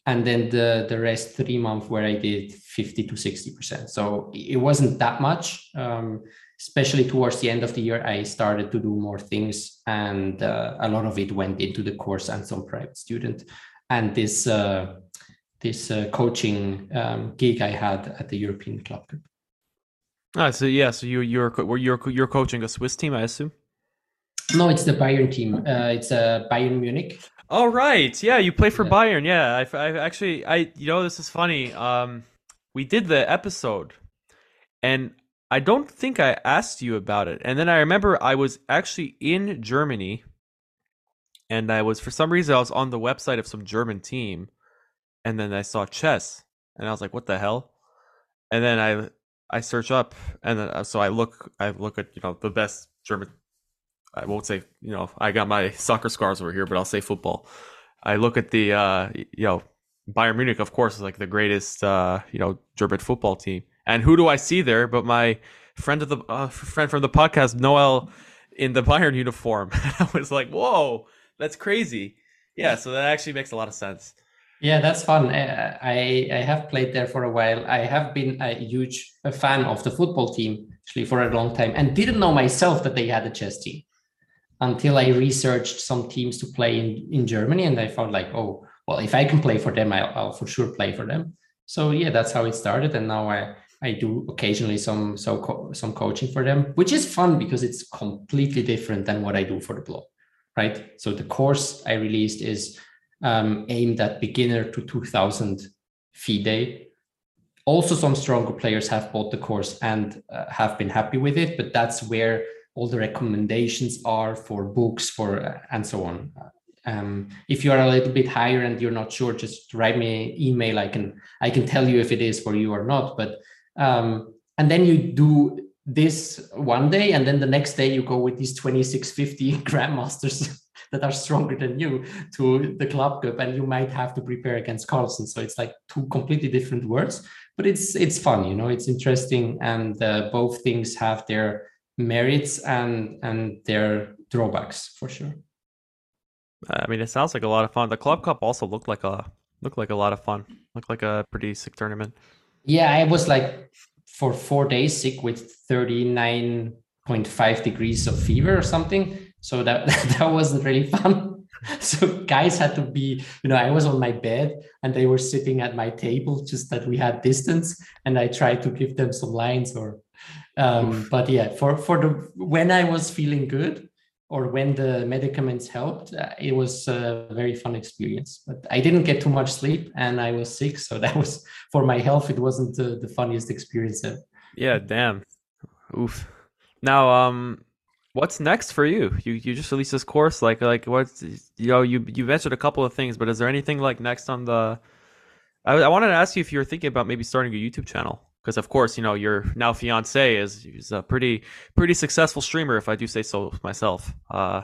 And then the, the rest three months where I did 50 to 60%. So it wasn't that much. Um, especially towards the end of the year, I started to do more things, and uh, a lot of it went into the course and some private student. And this uh, this uh, coaching um, gig I had at the European Club Cup. Ah, so yeah, so you you're you're you're coaching a Swiss team, I assume. No, it's the Bayern team. Uh, it's uh, Bayern Munich. Oh right, yeah, you play for yeah. Bayern. Yeah, I, I actually, I you know, this is funny. Um, we did the episode, and I don't think I asked you about it. And then I remember I was actually in Germany, and I was for some reason I was on the website of some German team, and then I saw chess, and I was like, "What the hell?" And then I I search up, and then uh, so I look I look at you know the best German. I won't say you know I got my soccer scars over here, but I'll say football. I look at the uh, you know Bayern Munich, of course, is like the greatest uh, you know German football team. And who do I see there but my friend of the uh, friend from the podcast, Noel, in the Bayern uniform? (laughs) I was like, whoa, that's crazy. Yeah, so that actually makes a lot of sense. Yeah, that's fun. I I have played there for a while. I have been a huge fan of the football team actually for a long time, and didn't know myself that they had a chess team until I researched some teams to play in in Germany, and I found like, oh, well, if I can play for them, I'll, I'll for sure play for them. So yeah, that's how it started, and now I I do occasionally some so co- some coaching for them, which is fun because it's completely different than what I do for the blog, right? So the course I released is um, aimed at beginner to 2000 FIDE. Also, some stronger players have bought the course and uh, have been happy with it, but that's where all the recommendations are for books, for uh, and so on. Um, if you are a little bit higher and you're not sure, just write me an email. I can I can tell you if it is for you or not. But um, and then you do this one day, and then the next day you go with these 2650 (laughs) grandmasters (laughs) that are stronger than you to the club cup, and you might have to prepare against Carlsen. So it's like two completely different words, but it's it's fun, you know, it's interesting, and uh, both things have their merits and and their drawbacks for sure. I mean, it sounds like a lot of fun. The club cup also looked like a looked like a lot of fun. Looked like a pretty sick tournament. Yeah, I was like for four days sick with thirty nine point five degrees of fever or something so that (laughs) that wasn't really fun (laughs) so guys had to be you know i was on my bed and they were sitting at my table just that we had distance and i tried to give them some lines or um, but yeah for for the when i was feeling good or when the medicaments helped uh, it was a very fun experience but i didn't get too much sleep and i was sick so that was for my health it wasn't the, the funniest experience ever yeah damn oof now um what's next for you? You you just released this course. Like like what's you know you you mentioned a couple of things, but is there anything like next on the? I, I wanted to ask you if you were thinking about maybe starting a YouTube channel because of course you know your now fiance is is a pretty pretty successful streamer if I do say so myself. Uh,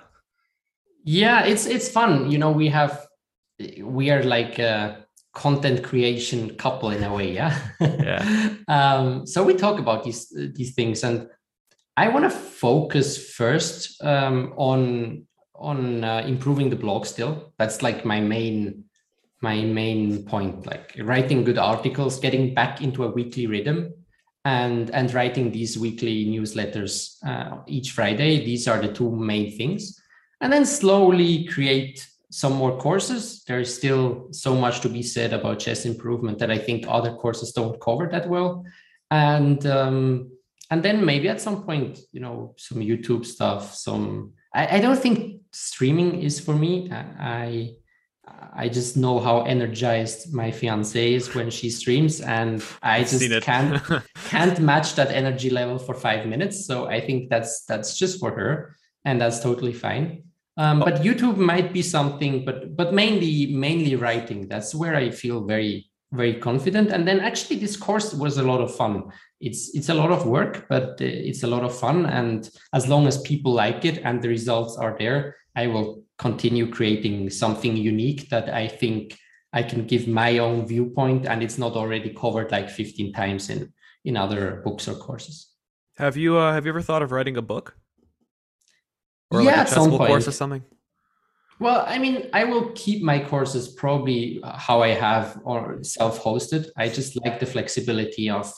yeah, it's it's fun. You know we have we are like a content creation couple in a way. Yeah. Yeah. (laughs) um, so we talk about these these things and I want to focus first um, on on uh, improving the blog. Still, that's like my main my main point. Like writing good articles, getting back into a weekly rhythm, and and writing these weekly newsletters uh, each Friday. These are the two main things, and then slowly create some more courses. There is still so much to be said about chess improvement that I think other courses don't cover that well, and um, and then maybe at some point you know some youtube stuff some i, I don't think streaming is for me i i just know how energized my fiance is when she streams and i just can't (laughs) can't match that energy level for five minutes. So i think that's that's just for her and that's totally fine. Um, oh. but youtube might be something but but mainly mainly writing. That's where i feel very very confident. And then actually this course was a lot of fun. It's it's a lot of work but uh, it's a lot of fun. And as long as people like it and the results are there i will continue creating something unique that i think i can give my own viewpoint and it's not already covered like 15 times in in other books or courses. Have you uh, have you ever thought of writing a book? Or yeah, like a chess course or something well, I mean, I will keep my courses probably how I have or self-hosted. I just like the flexibility of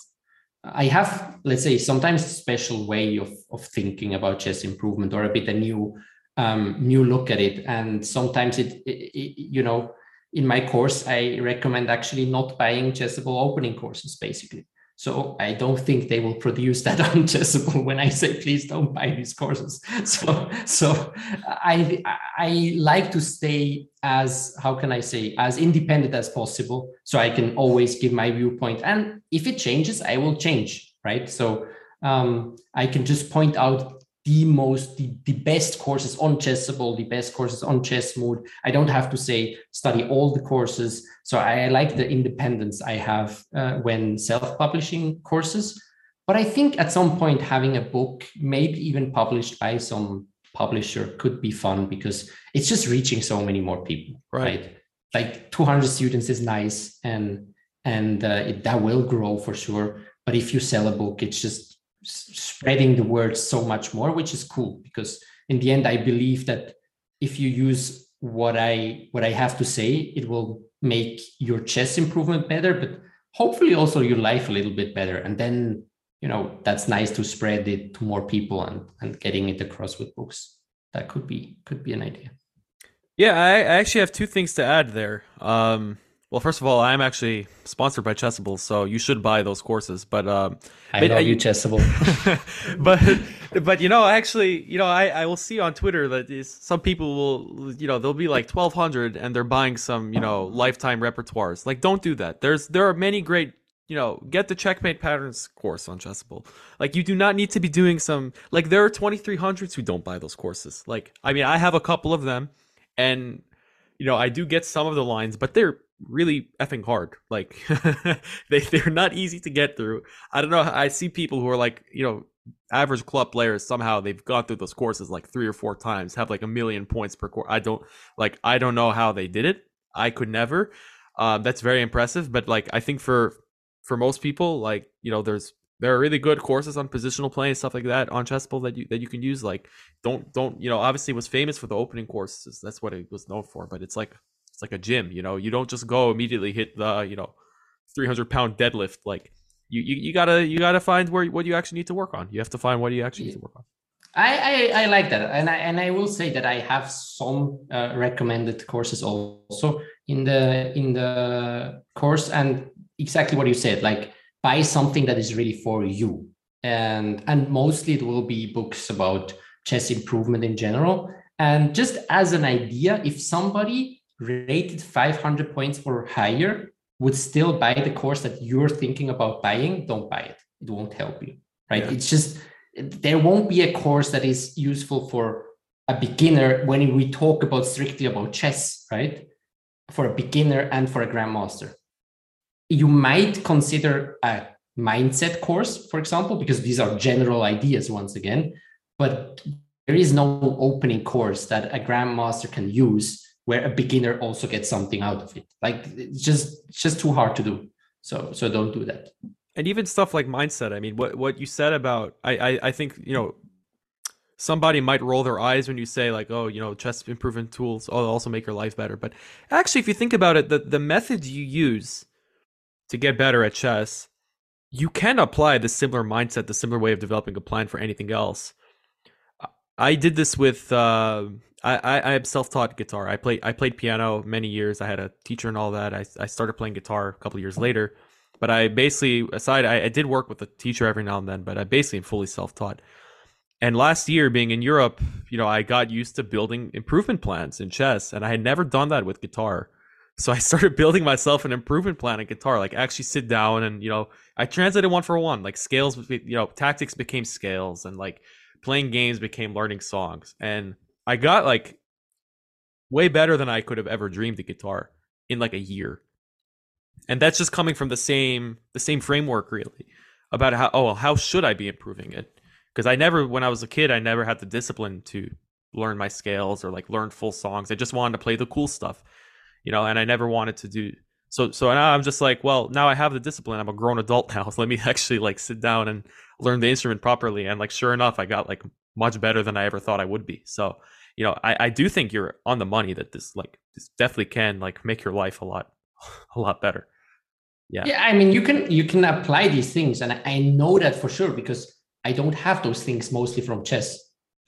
I have, let's say, sometimes special way of of thinking about chess improvement or a bit a new um, new look at it. And sometimes it, it, it, you know, in my course, I recommend actually not buying Chessable opening courses, basically. So I don't think they will produce that (laughs) on Chessable when I say please don't buy these courses. (laughs) So so I I like to stay as how can I say as independent as possible, so I can always give my viewpoint. And if it changes, I will change, right? So um, I can just point out the most the, the best courses on chessable the best courses on ChessMood i don't have to say study all the courses. So i, I like the independence i have uh, when self-publishing courses. But i think at some point having a book maybe even published by some publisher could be fun because it's just reaching so many more people right, right? like 200 students is nice and and uh, it, that will grow for sure. But if you sell a book it's just spreading the word so much more, which is cool because in the end, I believe that if you use what I what I have to say, it will make your chess improvement better, but hopefully also your life a little bit better. And then you know that's nice to spread it to more people and and getting it across with books. That could be could be an idea. Yeah, I, I actually have two things to add there. Um, well, first of all, I'm actually sponsored by Chessable, so you should buy those courses. But um, I but, know you Chessable. (laughs) but but you know, actually, you know, I, I will see on Twitter that is, some people will, you know, they'll be like 1,200 and they're buying some, you know, lifetime repertoires. Like, don't do that. There's there are many great you know, get the checkmate patterns course on Chessable. Like, you do not need to be doing some. Like, there are 2300s who don't buy those courses. Like, I mean, I have a couple of them, and you know, I do get some of the lines, but they're really effing hard. Like (laughs) they they're not easy to get through. I don't know. I see people who are like you know average club players somehow they've gone through those courses like three or four times, have like a million points per course. I don't like I don't know how they did it. I could never. Um, that's very impressive. But like I think for for most people, like you know, there's there are really good courses on positional play and stuff like that on Chessable that you that you can use. Like don't don't you know obviously was famous for the opening courses. That's what it was known for. But it's like it's like a gym, you know. You don't just go immediately hit the you know 300 pound deadlift. Like you, you, you gotta you gotta find where what you actually need to work on. You have to find what you actually need to work on. I, I, I like that, and I and I will say that I have some uh, recommended courses also in the in the course, and exactly what you said, like buy something that is really for you, and and mostly it will be books about chess improvement in general. And just as an idea, if somebody rated 500 points or higher would still buy the course that you're thinking about buying, don't buy it. It won't help you, right? Yeah. It's just, there won't be a course that is useful for a beginner when we talk about strictly about chess, right? For a beginner and for a grandmaster. You might consider a mindset course, for example, because these are general ideas once again, but there is no opening course that a grandmaster can use where a beginner also gets something out of it. Like it's just it's just too hard to do. So so don't do that. And even stuff like mindset. I mean, what what you said about I I, I think you know somebody might roll their eyes when you say like oh you know chess improvement tools also make your life better but actually if you think about it the, the methods you use to get better at chess you can apply the similar mindset the similar way of developing a plan for anything else i did this with uh, I, I, I am self-taught guitar. I played I played piano many years. I had a teacher and all that. I, I started playing guitar a couple years later, but I basically aside I, I did work with a teacher every now and then, but I basically am fully self-taught. And last year, being in Europe, you know, I got used to building improvement plans in chess, and I had never done that with guitar. So I (laughs) started building myself an improvement plan in guitar, like actually sit down and you know, I translated one for one, like scales, you know, tactics became scales, and like playing games became learning songs, and I got like way better than I could have ever dreamed at guitar in like a year. And that's just coming from the same the same framework really about how oh well, how should I be improving it? Because I never when I was a kid I never had the discipline to learn my scales or like learn full songs. I just wanted to play the cool stuff. You know, and I never wanted to do so so now I'm just like, well, now I have the discipline. I'm a grown adult now. So (laughs) let me actually like sit down and learn the instrument properly. And like sure enough, I got like much better than I ever thought I would be. So you know, I, I do think you're on the money that this like this definitely can like make your life a lot (laughs) a lot better. Yeah. Yeah, I mean, you can you can apply these things, and I know that for sure because I don't have those things mostly from chess.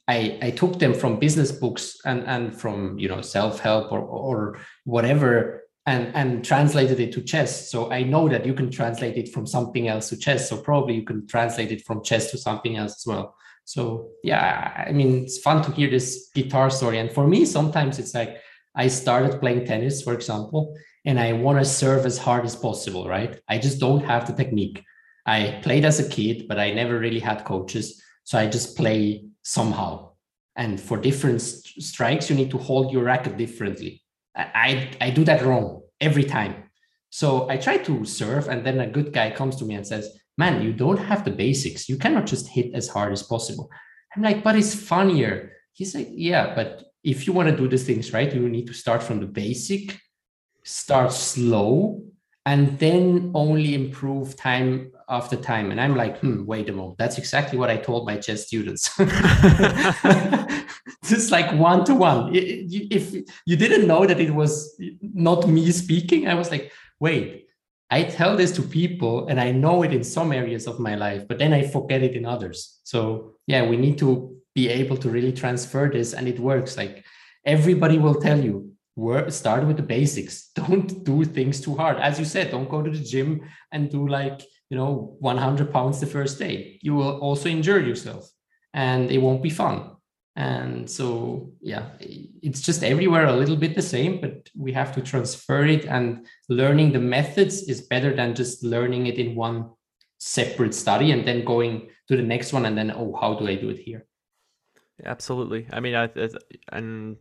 I, I took them from business books and, and from you know self-help or, or whatever and, and translated it to chess. So I know that you can translate it from something else to chess. So probably you can translate it from chess to something else as well. So yeah, I mean it's fun to hear this guitar story. And for me, sometimes it's like I started playing tennis, for example, and I want to serve as hard as possible, right? I just don't have the technique. I played as a kid, but I never really had coaches. So I just play somehow. And for different st- strikes, you need to hold your racket differently. I, I, I do that wrong every time. So I try to serve, and then a good guy comes to me and says, Man, you don't have the basics. You cannot just hit as hard as possible. I'm like, But it's funnier. He's like, Yeah, but if you want to do these things right, you need to start from the basic, start slow, and then only improve time after time. And I'm like, hmm, wait a moment. That's exactly what I told my chess students. (laughs) Just like one to one. If you didn't know that it was not me speaking, I was like, wait, I tell this to people and I know it in some areas of my life, but then I forget it in others. So, yeah, we need to be able to really transfer this and it works. Like everybody will tell you, work start with the basics (laughs) don't do things too hard as you said don't go to the gym and do like you know 100 pounds the first day you will also injure yourself and it won't be fun and so yeah it's just everywhere a little bit the same but we have to transfer it. And learning the methods is better than just learning it in one separate study and then going to the next one and then oh how do i do it here? Absolutely. I mean I, and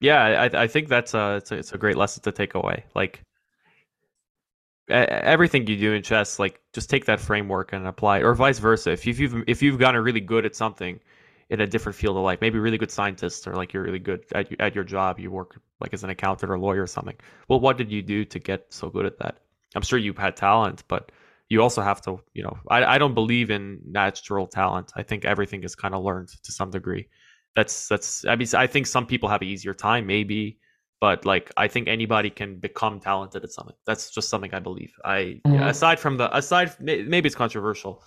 yeah i i think that's a it's, a it's a great lesson to take away. Like everything you do in chess, like just take that framework and apply or vice versa. If you've if you've gotten really good at something in a different field of life, maybe really good scientists, or like you're really good at at your job, you work like as an accountant or lawyer or something. Well, what did you do to get so good at that? I'm sure you've had talent, but you also have to, you know, I I don't believe in natural talent. I think everything is kind of learned to some degree. That's that's I mean I think some people have an easier time maybe but like I think anybody can become talented at something. That's just something I believe. I mm-hmm. aside from the aside maybe it's controversial,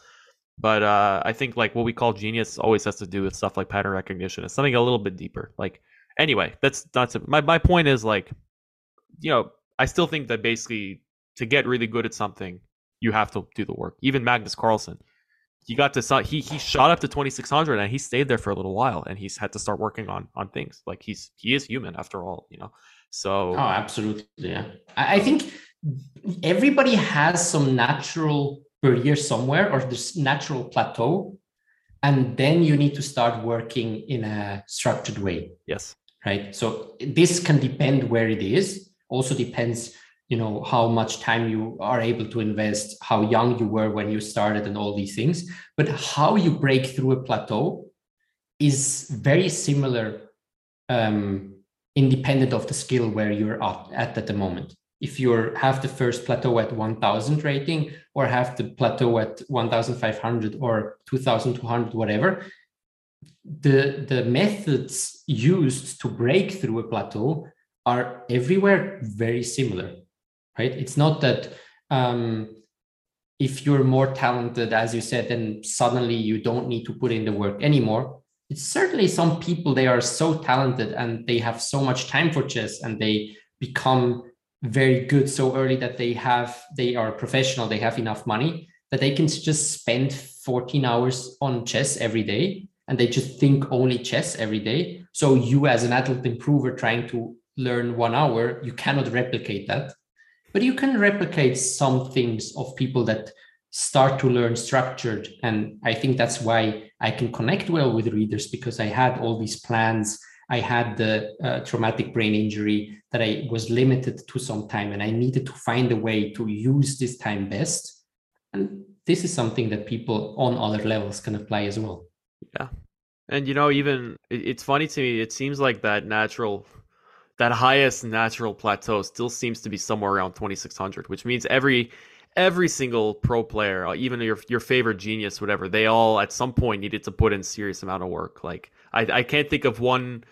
but uh, I think like what we call genius always has to do with stuff like pattern recognition. It's something a little bit deeper. Like anyway, that's not my my point is like you know I still think that basically to get really good at something you have to do the work. Even Magnus Carlsen, he got to he he shot up to 2600 and he stayed there for a little while and he's had to start working on on things like he's he is human after all you know so oh absolutely yeah i think everybody has some natural barrier somewhere or this natural plateau and then you need to start working in a structured way yes. right? So this can depend where it is. Also depends you know how much time you are able to invest how young you were when you started and all these things. But how you break through a plateau is very similar um, independent of the skill where you're at at the moment if you have the first plateau at 1000 rating or have the plateau at 1500 or 2200 whatever the the methods used to break through a plateau are everywhere very similar right? It's not that um, if you're more talented, as you said, then suddenly you don't need to put in the work anymore. It's certainly some people, they are so talented and they have so much time for chess and they become very good so early that they have, they are professional, they have enough money that they can just spend 14 hours on chess every day and they just think only chess every day. So you as an adult improver trying to learn one hour, you cannot replicate that but you can replicate some things of people that start to learn structured and i think that's why i can connect well with readers because i had all these plans i had the uh, traumatic brain injury that i was limited to some time and i needed to find a way to use this time best. And this is something that people on other levels can apply as well. Yeah. And you know even it's funny to me it seems like that natural that highest natural plateau still seems to be somewhere around 2600 which means every every single pro player uh, even your your favorite genius whatever they all at some point needed to put in serious amount of work. Like i i can't think of one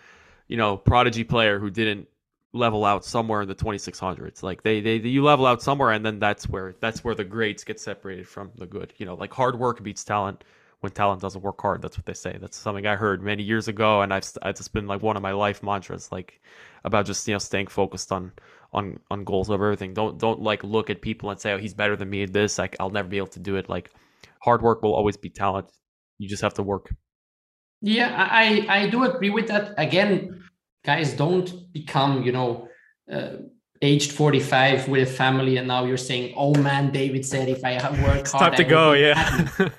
you know prodigy player who didn't level out somewhere in the 2600s. Like they, they you level out somewhere, and then that's where that's where the greats get separated from the good. You know, like hard work beats talent when talent doesn't work hard. That's what they say. That's something I heard many years ago, and I've it's just been like one of my life mantras, like about just you know staying focused on on on goals over everything. Don't don't like look at people and say, oh, he's better than me at this. Like I'll never be able to do it. Like hard work will always be talent. You just have to work. Yeah, I I do agree with that. Again, guys, don't become you know. Uh, aged 45 with a family and now you're saying oh man david said if i work it's hard time to go yeah (laughs)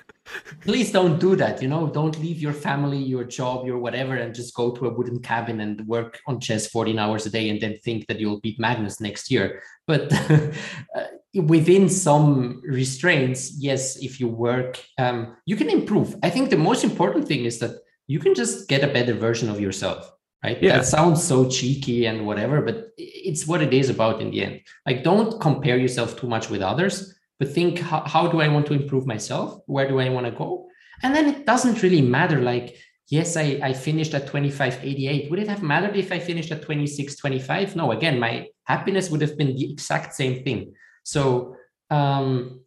please don't do that you know don't leave your family your job your whatever and just go to a wooden cabin and work on chess 14 hours a day and then think that you'll beat magnus next year but (laughs) uh, within some restraints yes if you work um, you can improve i think the most important thing is that you can just get a better version of yourself right? Yeah. that sounds so cheeky and whatever but it's what it is about in the end. Like don't compare yourself too much with others but think how, how do i want to improve myself? Where do i want to go? And then it doesn't really matter like yes i, I finished at 2588 would it have mattered if i finished at 2625 no again my happiness would have been the exact same thing. So um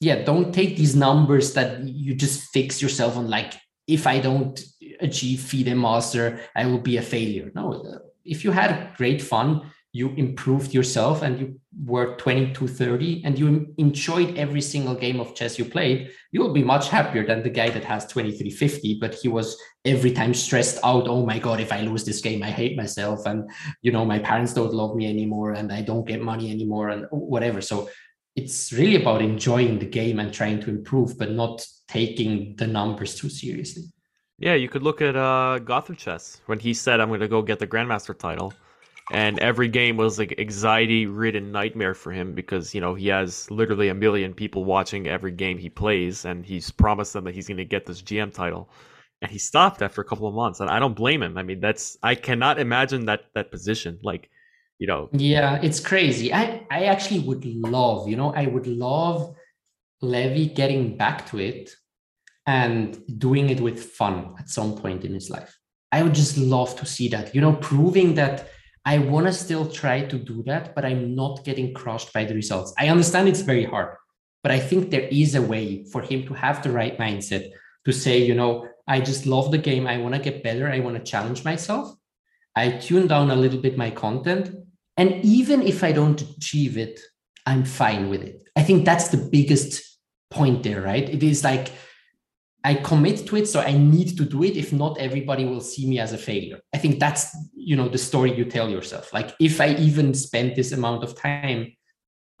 yeah don't take these numbers that you just fix yourself on like if i don't achieve FIDE master i will be a failure no if you had great fun you improved yourself and you were 20 to 30 and you enjoyed every single game of chess you played, you will be much happier than the guy that has 2350, but he was every time stressed out. Oh my God, if I lose this game, I hate myself. And, you know, my parents don't love me anymore and I don't get money anymore and whatever. So it's really about enjoying the game and trying to improve, but not taking the numbers too seriously. Yeah, you could look at uh, Gotham Chess when he said, I'm going to go get the Grandmaster title. And every game was like anxiety ridden nightmare for him because you know he has literally a million people watching every game he plays and he's promised them that he's going to get this gm title. And he stopped after a couple of months and i don't blame him. I mean that's i cannot imagine that that position like you know. Yeah it's crazy. I i actually would love you know i would love levy getting back to it and doing it with fun at some point in his life i would just love to see that you know proving that I want to still try to do that, but I'm not getting crushed by the results. I understand it's very hard, but I think there is a way for him to have the right mindset to say, you know, I just love the game. I want to get better. I want to challenge myself. I tune down a little bit my content. And even if I don't achieve it, I'm fine with it. I think that's the biggest point there, right? It is like I commit to it, so I need to do it. If not, everybody will see me as a failure. I think that's you know the story you tell yourself. Like if I even spend this amount of time,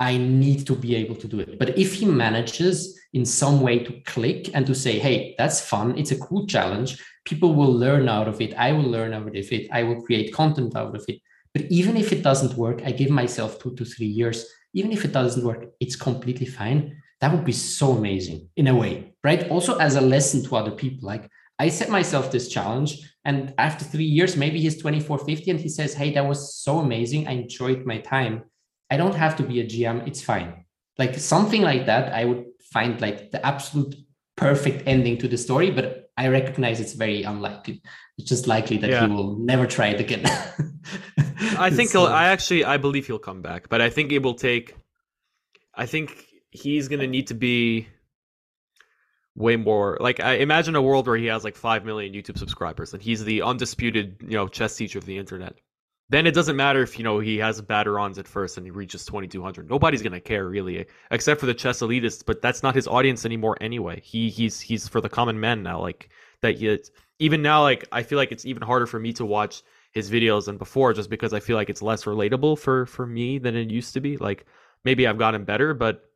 I need to be able to do it. But if he manages in some way to click and to say, hey, that's fun, it's a cool challenge, people will learn out of it. I will learn out of it. I will create content out of it. But even if it doesn't work, I give myself two to three years. Even if it doesn't work, it's completely fine that would be so amazing in a way, right? Also as a lesson to other people. Like I set myself this challenge, and after three years, maybe he's 2450 and he says, Hey, that was so amazing. I enjoyed my time. I don't have to be a GM, it's fine. Like something like that, I would find like the absolute perfect ending to the story, but I recognize it's very unlikely. It's just likely that yeah. he will never try it again. (laughs) I think so, uh, I actually I believe he'll come back, but I think it will take I think he's gonna need to be way more like I imagine a world where he has like five million YouTube subscribers and he's the undisputed you know chess teacher of the internet. Then it doesn't matter if you know he has bad runs at first and he reaches twenty two hundred. Nobody's gonna care really, except for the chess elitists. But that's not his audience anymore anyway. He he's he's for the common man now. Like that. He, even now, like I feel like it's even harder for me to watch his videos than before, just because I feel like it's less relatable for for me than it used to be. Like maybe I've gotten better, but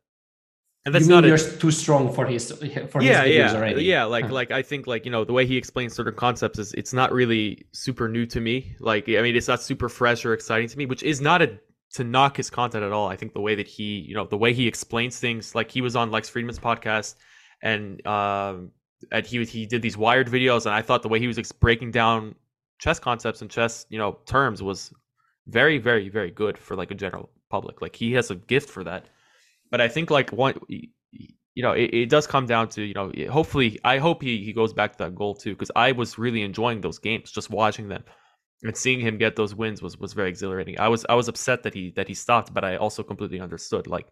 and that's you not a, you're too strong for his for yeah, his yeah, already. Yeah, like like I think like you know the way he explains certain concepts is it's not really super new to me. Like I mean it's not super fresh or exciting to me, which is not a to knock his content at all. I think the way that he you know the way he explains things, like he was on Lex Fridman's podcast and um and he he did these wired videos, and I thought the way he was breaking down chess concepts and chess you know terms was very very very good for like a general public. Like he has a gift for that but I think like one, you know, it, it does come down to you know, hopefully, I hope he he goes back to that goal too because I was really enjoying those games, just watching them, and seeing him get those wins was was very exhilarating. I was I was upset that he that he stopped, but I also completely understood. Like,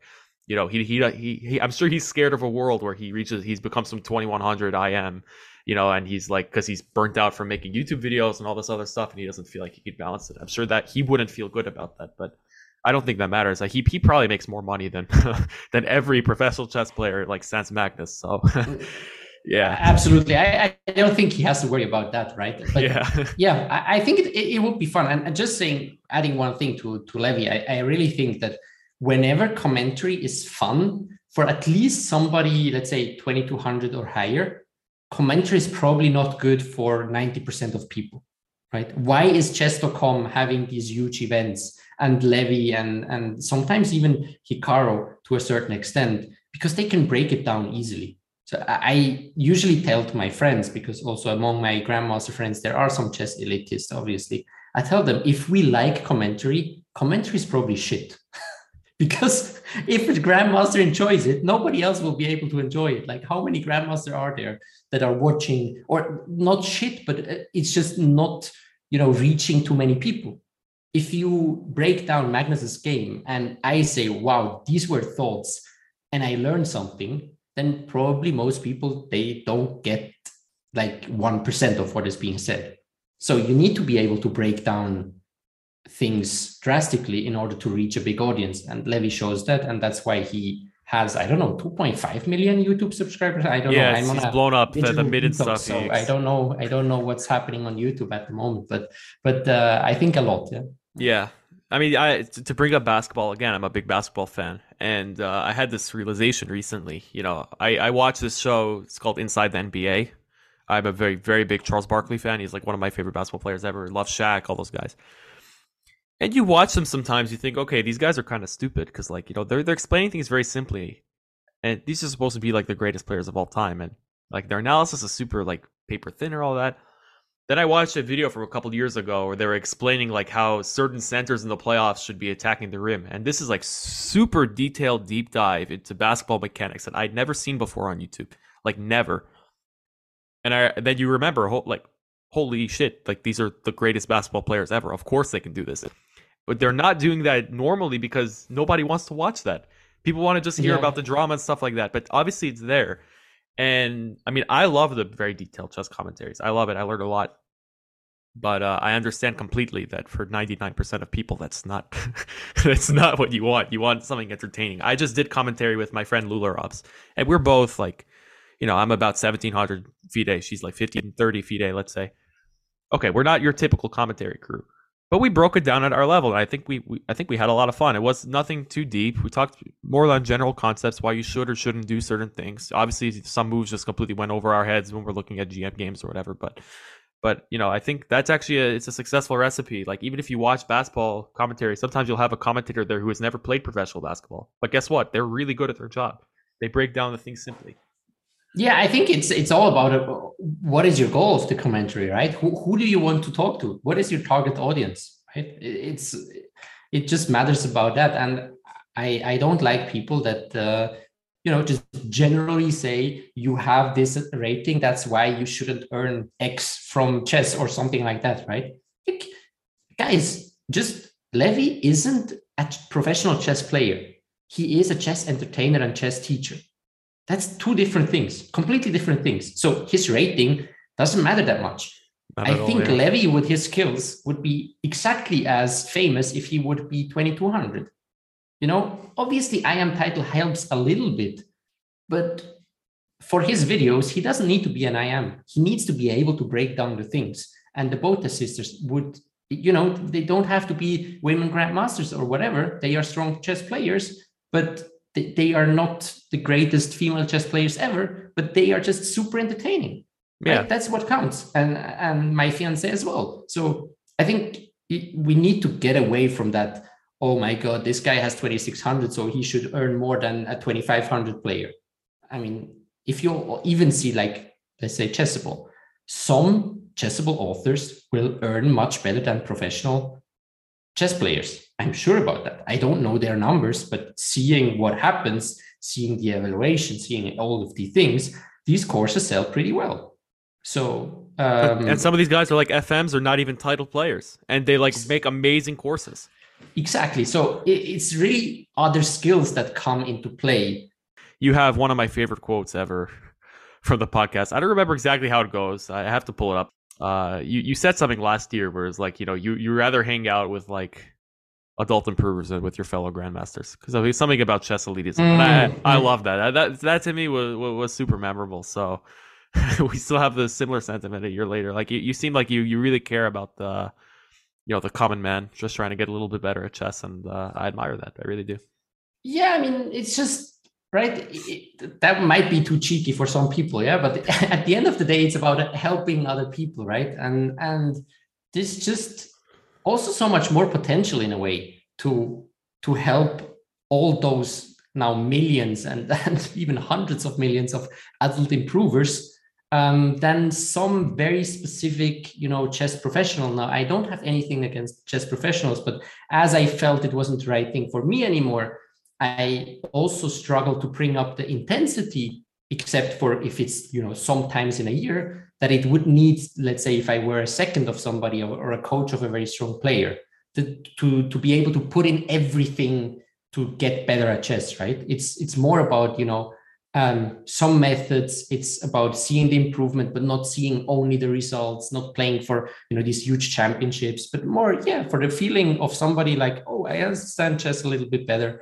you know, he he he, he I'm sure he's scared of a world where he reaches he's become some 2100 IM, you know, and he's like because he's burnt out from making YouTube videos and all this other stuff, and he doesn't feel like he could balance it. I'm sure that he wouldn't feel good about that, but. I don't think that matters. Like he, he probably makes more money than (laughs) than every professional chess player like Sans Magnus. So (laughs) yeah. Absolutely. I, I don't think he has to worry about that right? But yeah. (laughs) yeah i, I think it, it, it, would be fun. And, and, just saying adding one thing to to levy I, I really think that whenever commentary is fun for at least somebody let's say 2200 or higher commentary is probably not good for 90% of people right? Why is chess.com having these huge events and levy and and sometimes even hikaru to a certain extent because they can break it down easily so I usually tell to my friends, because also among my grandmaster friends, there are some chess elitists, obviously. I tell them if we like commentary, commentary is probably shit. (laughs) because if a grandmaster enjoys it, nobody else will be able to enjoy it. Like how many grandmaster are there that are watching or not shit, but it's just not, you know, reaching too many people. If you break down Magnus's game and I say, wow, these were thoughts and I learned something, then probably most people they don't get like 1% of what is being said so you need to be able to break down things drastically in order to reach a big audience and levy shows that and that's why he has I don't know 2.5 million YouTube subscribers. I don't yeah, know. I'm he's blown up the, the mid and stuff. So I don't know. I don't know what's happening on YouTube at the moment, but but uh, I think a lot. Yeah. Yeah, I mean, I to bring up basketball again. I'm a big basketball fan, and uh, I had this realization recently. You know, I I watched this show. It's called Inside the NBA. I'm a very very big Charles Barkley fan. He's like one of my favorite basketball players ever. Love Shaq, all those guys. And you watch them sometimes, you think, okay, these guys are kind of stupid because like you know they're they're explaining things very simply, and these are supposed to be like the greatest players of all time, and like their analysis is super like paper thin or all that. Then I watched a video from a couple years ago where they were explaining like how certain centers in the playoffs should be attacking the rim, and this is like super detailed deep dive into basketball mechanics that I'd never seen before on YouTube, like never. And I then you remember like holy shit, like these are the greatest basketball players ever. Of course they can do this, but they're not doing that normally because nobody wants to watch that. People want to just hear yeah. about the drama and stuff like that, but obviously it's there. And I mean, I love the very detailed chess commentaries. I love it. I learned a lot but uh, I understand completely that for 99% of people, that's not (laughs) that's not what you want. You want something entertaining. I just did commentary with my friend Lula Robs, and we're both like, you know, I'm about 1700 feet FIDE. She's like 1530 FIDE, let's say. Okay, we're not your typical commentary crew, but we broke it down at our level, and I think we, we I think we had a lot of fun. It was nothing too deep. We talked more on general concepts, why you should or shouldn't do certain things. Obviously, some moves just completely went over our heads when we're looking at GM games or whatever, but but you know, I think that's actually a, it's a successful recipe. Like even if you watch basketball commentary, sometimes you'll have a commentator there who has never played professional basketball. But guess what? They're really good at their job. They break down the things simply. Yeah, I think it's it's all about uh, what is your goal of the commentary, right? Who who do you want to talk to? What is your target audience, right? It's it just matters about that, and I I don't like people that uh, you know just generally say you have this rating that's why you shouldn't earn x from chess or something like that right? Like, guys just levy isn't a professional chess player. He is a chess entertainer and chess teacher. That's two different things completely different things. So his rating doesn't matter that much. I think yeah. Levy, with his skills, would be exactly as famous if he would be 2200. You know, obviously, IM title helps a little bit, but for his videos, he doesn't need to be an IM. He needs to be able to break down the things. And the Botez sisters would, you know, they don't have to be women grandmasters or whatever. They are strong chess players, but they, they are not the greatest female chess players ever, but they are just super entertaining. Yeah, right? that's what counts. And and my fiance as well. So I think we need to get away from that oh my god this guy has 2600 so he should earn more than a 2500 player. I mean if you even see like let's say chessable some chessable authors will earn much better than professional chess players. I'm sure about that. I don't know their numbers but seeing what happens seeing the evaluation seeing all of the things these courses sell pretty well. So Um, and some of these guys are like FMs or not even title players, and they like make amazing courses. Exactly. So it, it's really other skills that come into play. You have one of my favorite quotes ever (laughs) from the podcast. I don't remember exactly how it goes. I have to pull it up. Uh, you you said something last year where it's like you know you you rather hang out with like adult improvers than with your fellow grandmasters because I mean, something about chess elitism. Mm, I. I love that. that. That to me was was super memorable. So (laughs) we still have the similar sentiment a year later. Like you, you seem like you you really care about the you know the common man just trying to get a little bit better at chess, and uh, I admire that. I really do. Yeah, I mean it's just right it, that might be too cheeky for some people yeah but (laughs) at the end of the day it's about helping other people right and and there's just also so much more potential in a way to to help all those now millions and, (laughs) and even hundreds of millions of adult improvers um, than some very specific you know chess professional now i don't have anything against chess professionals but as i felt it wasn't the right thing for me anymore I also struggle to bring up the intensity, except for if it's, you know, sometimes in a year that it would need, let's say, if I were a second of somebody or, or a coach of a very strong player, to, to, to be able to put in everything to get better at chess, right? It's it's more about, you know, um, some methods it's about seeing the improvement but not seeing only the results not playing for you know these huge championships but more yeah for the feeling of somebody like oh i understand chess a little bit better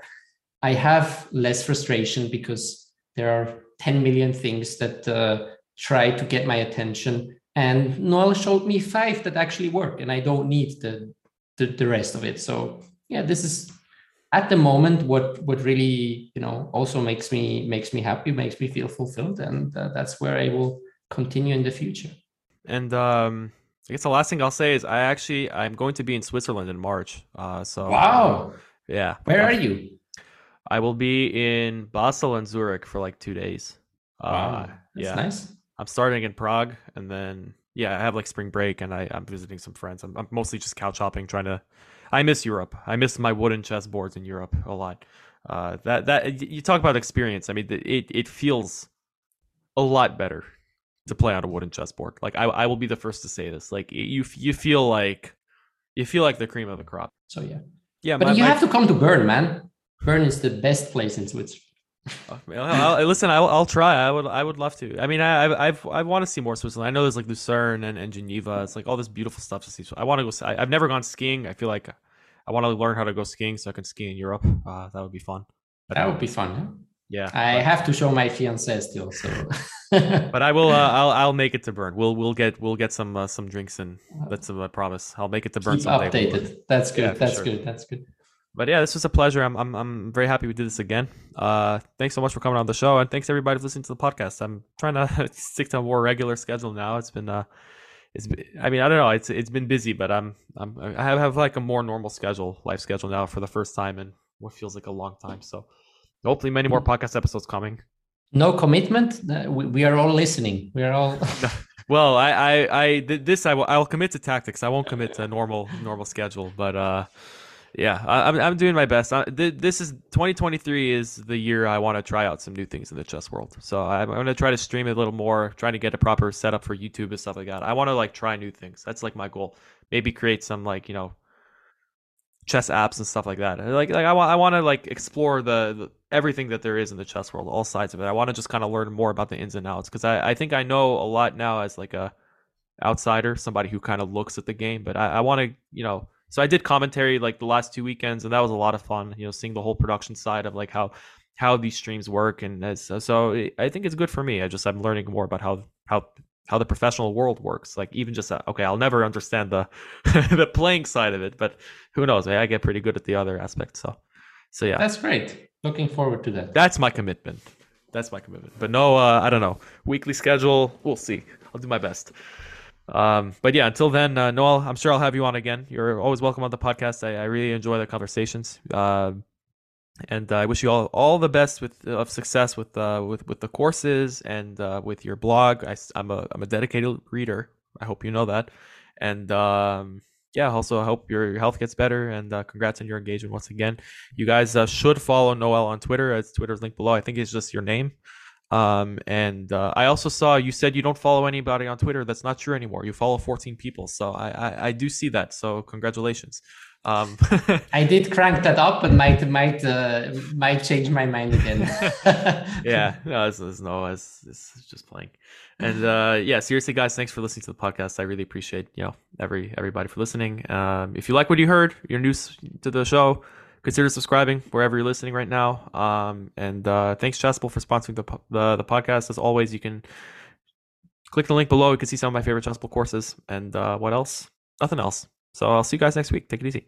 I have less frustration because there are 10 million things that uh, try to get my attention. And Noel showed me five that actually work, and I don't need the, the, the rest of it. So yeah, this is at the moment what what really you know also makes me makes me happy, makes me feel fulfilled, and uh, that's where I will continue in the future. And um, I guess the last thing I'll say is I actually I'm going to be in Switzerland in March. Uh, so wow, uh, yeah. Where are you? I will be in Basel and Zurich for like two days. Wow, uh, yeah, nice. I'm starting in Prague, and then yeah, I have like spring break, and I, I'm visiting some friends. I'm, I'm mostly just couch hopping, trying to. I miss Europe. I miss my wooden chess boards in Europe a lot. Uh, that that you talk about experience. I mean, it it feels a lot better to play on a wooden chessboard. Like I I will be the first to say this. Like you you feel like you feel like the cream of the crop. So yeah, yeah. But my, you my, have to come to Bern, man. Bern is the best place in Switzerland. I'll, listen, I'll, I'll try. I would, I would love to. I mean, I, I've, I want to see more Switzerland. I know there's like Lucerne and, and Geneva. It's like all this beautiful stuff to see. So I want to go. I, have never gone skiing. I feel like I want to learn how to go skiing so I can ski in Europe. Uh, that would be fun. But, that would be fun. Huh? Yeah, I but, have to show my fiance still. So, (laughs) but I will. Uh, I'll, I'll make it to Bern. We'll, we'll get, we'll get some, uh, some drinks and that's a promise. I'll make it to Bern Keep someday. Updated. That's good. Yeah, that's sure. good. That's good but yeah, this was a pleasure. I'm I'm I'm very happy we did this again. Uh, thanks so much for coming on the show, and thanks everybody for listening to the podcast. I'm trying to (laughs) stick to a more regular schedule now. It's been uh, it's been, I mean I don't know. It's it's been busy, but I'm I'm I have, have like a more normal schedule, life schedule now for the first time in what feels like a long time. So hopefully, many more podcast episodes coming. No commitment. Uh, we, we are all listening. We are all. (laughs) well, I I I this I will I'll commit to tactics. I won't commit to a normal normal schedule, but uh yeah, I, am I'm doing my best. I, this is 2023 is the year I want to try out some new things in the chess world. So I'm, I'm going to try to stream a little more, trying to get a proper setup for YouTube and stuff like that. I want to like try new things. That's like my goal. Maybe create some like you know chess apps and stuff like that. Like like I want I want to like explore the, the, everything that there is in the chess world, all sides of it. I want to just kind of learn more about the ins and outs because I I think I know a lot now as like a outsider, somebody who kind of looks at the game, but I, I want to you know so I did commentary like the last two weekends, and that was a lot of fun. You know, seeing the whole production side of like how how these streams work, and as, so I think it's good for me. I just I'm learning more about how how how the professional world works. Like even just uh, okay, I'll never understand the (laughs) the playing side of it, but who knows? I get pretty good at the other aspects. So so yeah, that's great. Looking forward to that. That's my commitment. That's my commitment. But no, uh, I don't know. Weekly schedule. We'll see. I'll do my best. Um, but yeah, until then, uh, Noel, I'm sure I'll have you on again. You're always welcome on the podcast. I, I really enjoy the conversations. Uh, and I wish you all all the best with of success with uh, with with the courses and uh, with your blog. I, am a I'm a dedicated reader. I hope you know that. And um, yeah, also I hope your, health gets better. And uh, congrats on your engagement once again. You guys uh, should follow Noel on Twitter. It's Twitter's link below. I think it's just your name. Um, and uh, I also saw you said you don't follow anybody on Twitter. That's not true anymore. You follow 14 people, so I I, I do see that. So congratulations. Um, (laughs) I did crank that up, but might might uh, might change my mind again. (laughs) yeah, no, it's, it's no, it's, it's just playing. And uh, yeah, seriously, guys, thanks for listening to the podcast. I really appreciate you know every everybody for listening. Um, if you like what you heard, you're new to the show, consider subscribing wherever you're listening right now. Um, and uh, thanks, Chessable, for sponsoring the, the the podcast. As always, you can click the link below. You can see some of my favorite Chessable courses. And uh, what else? Nothing else. So I'll see you guys next week. Take it easy.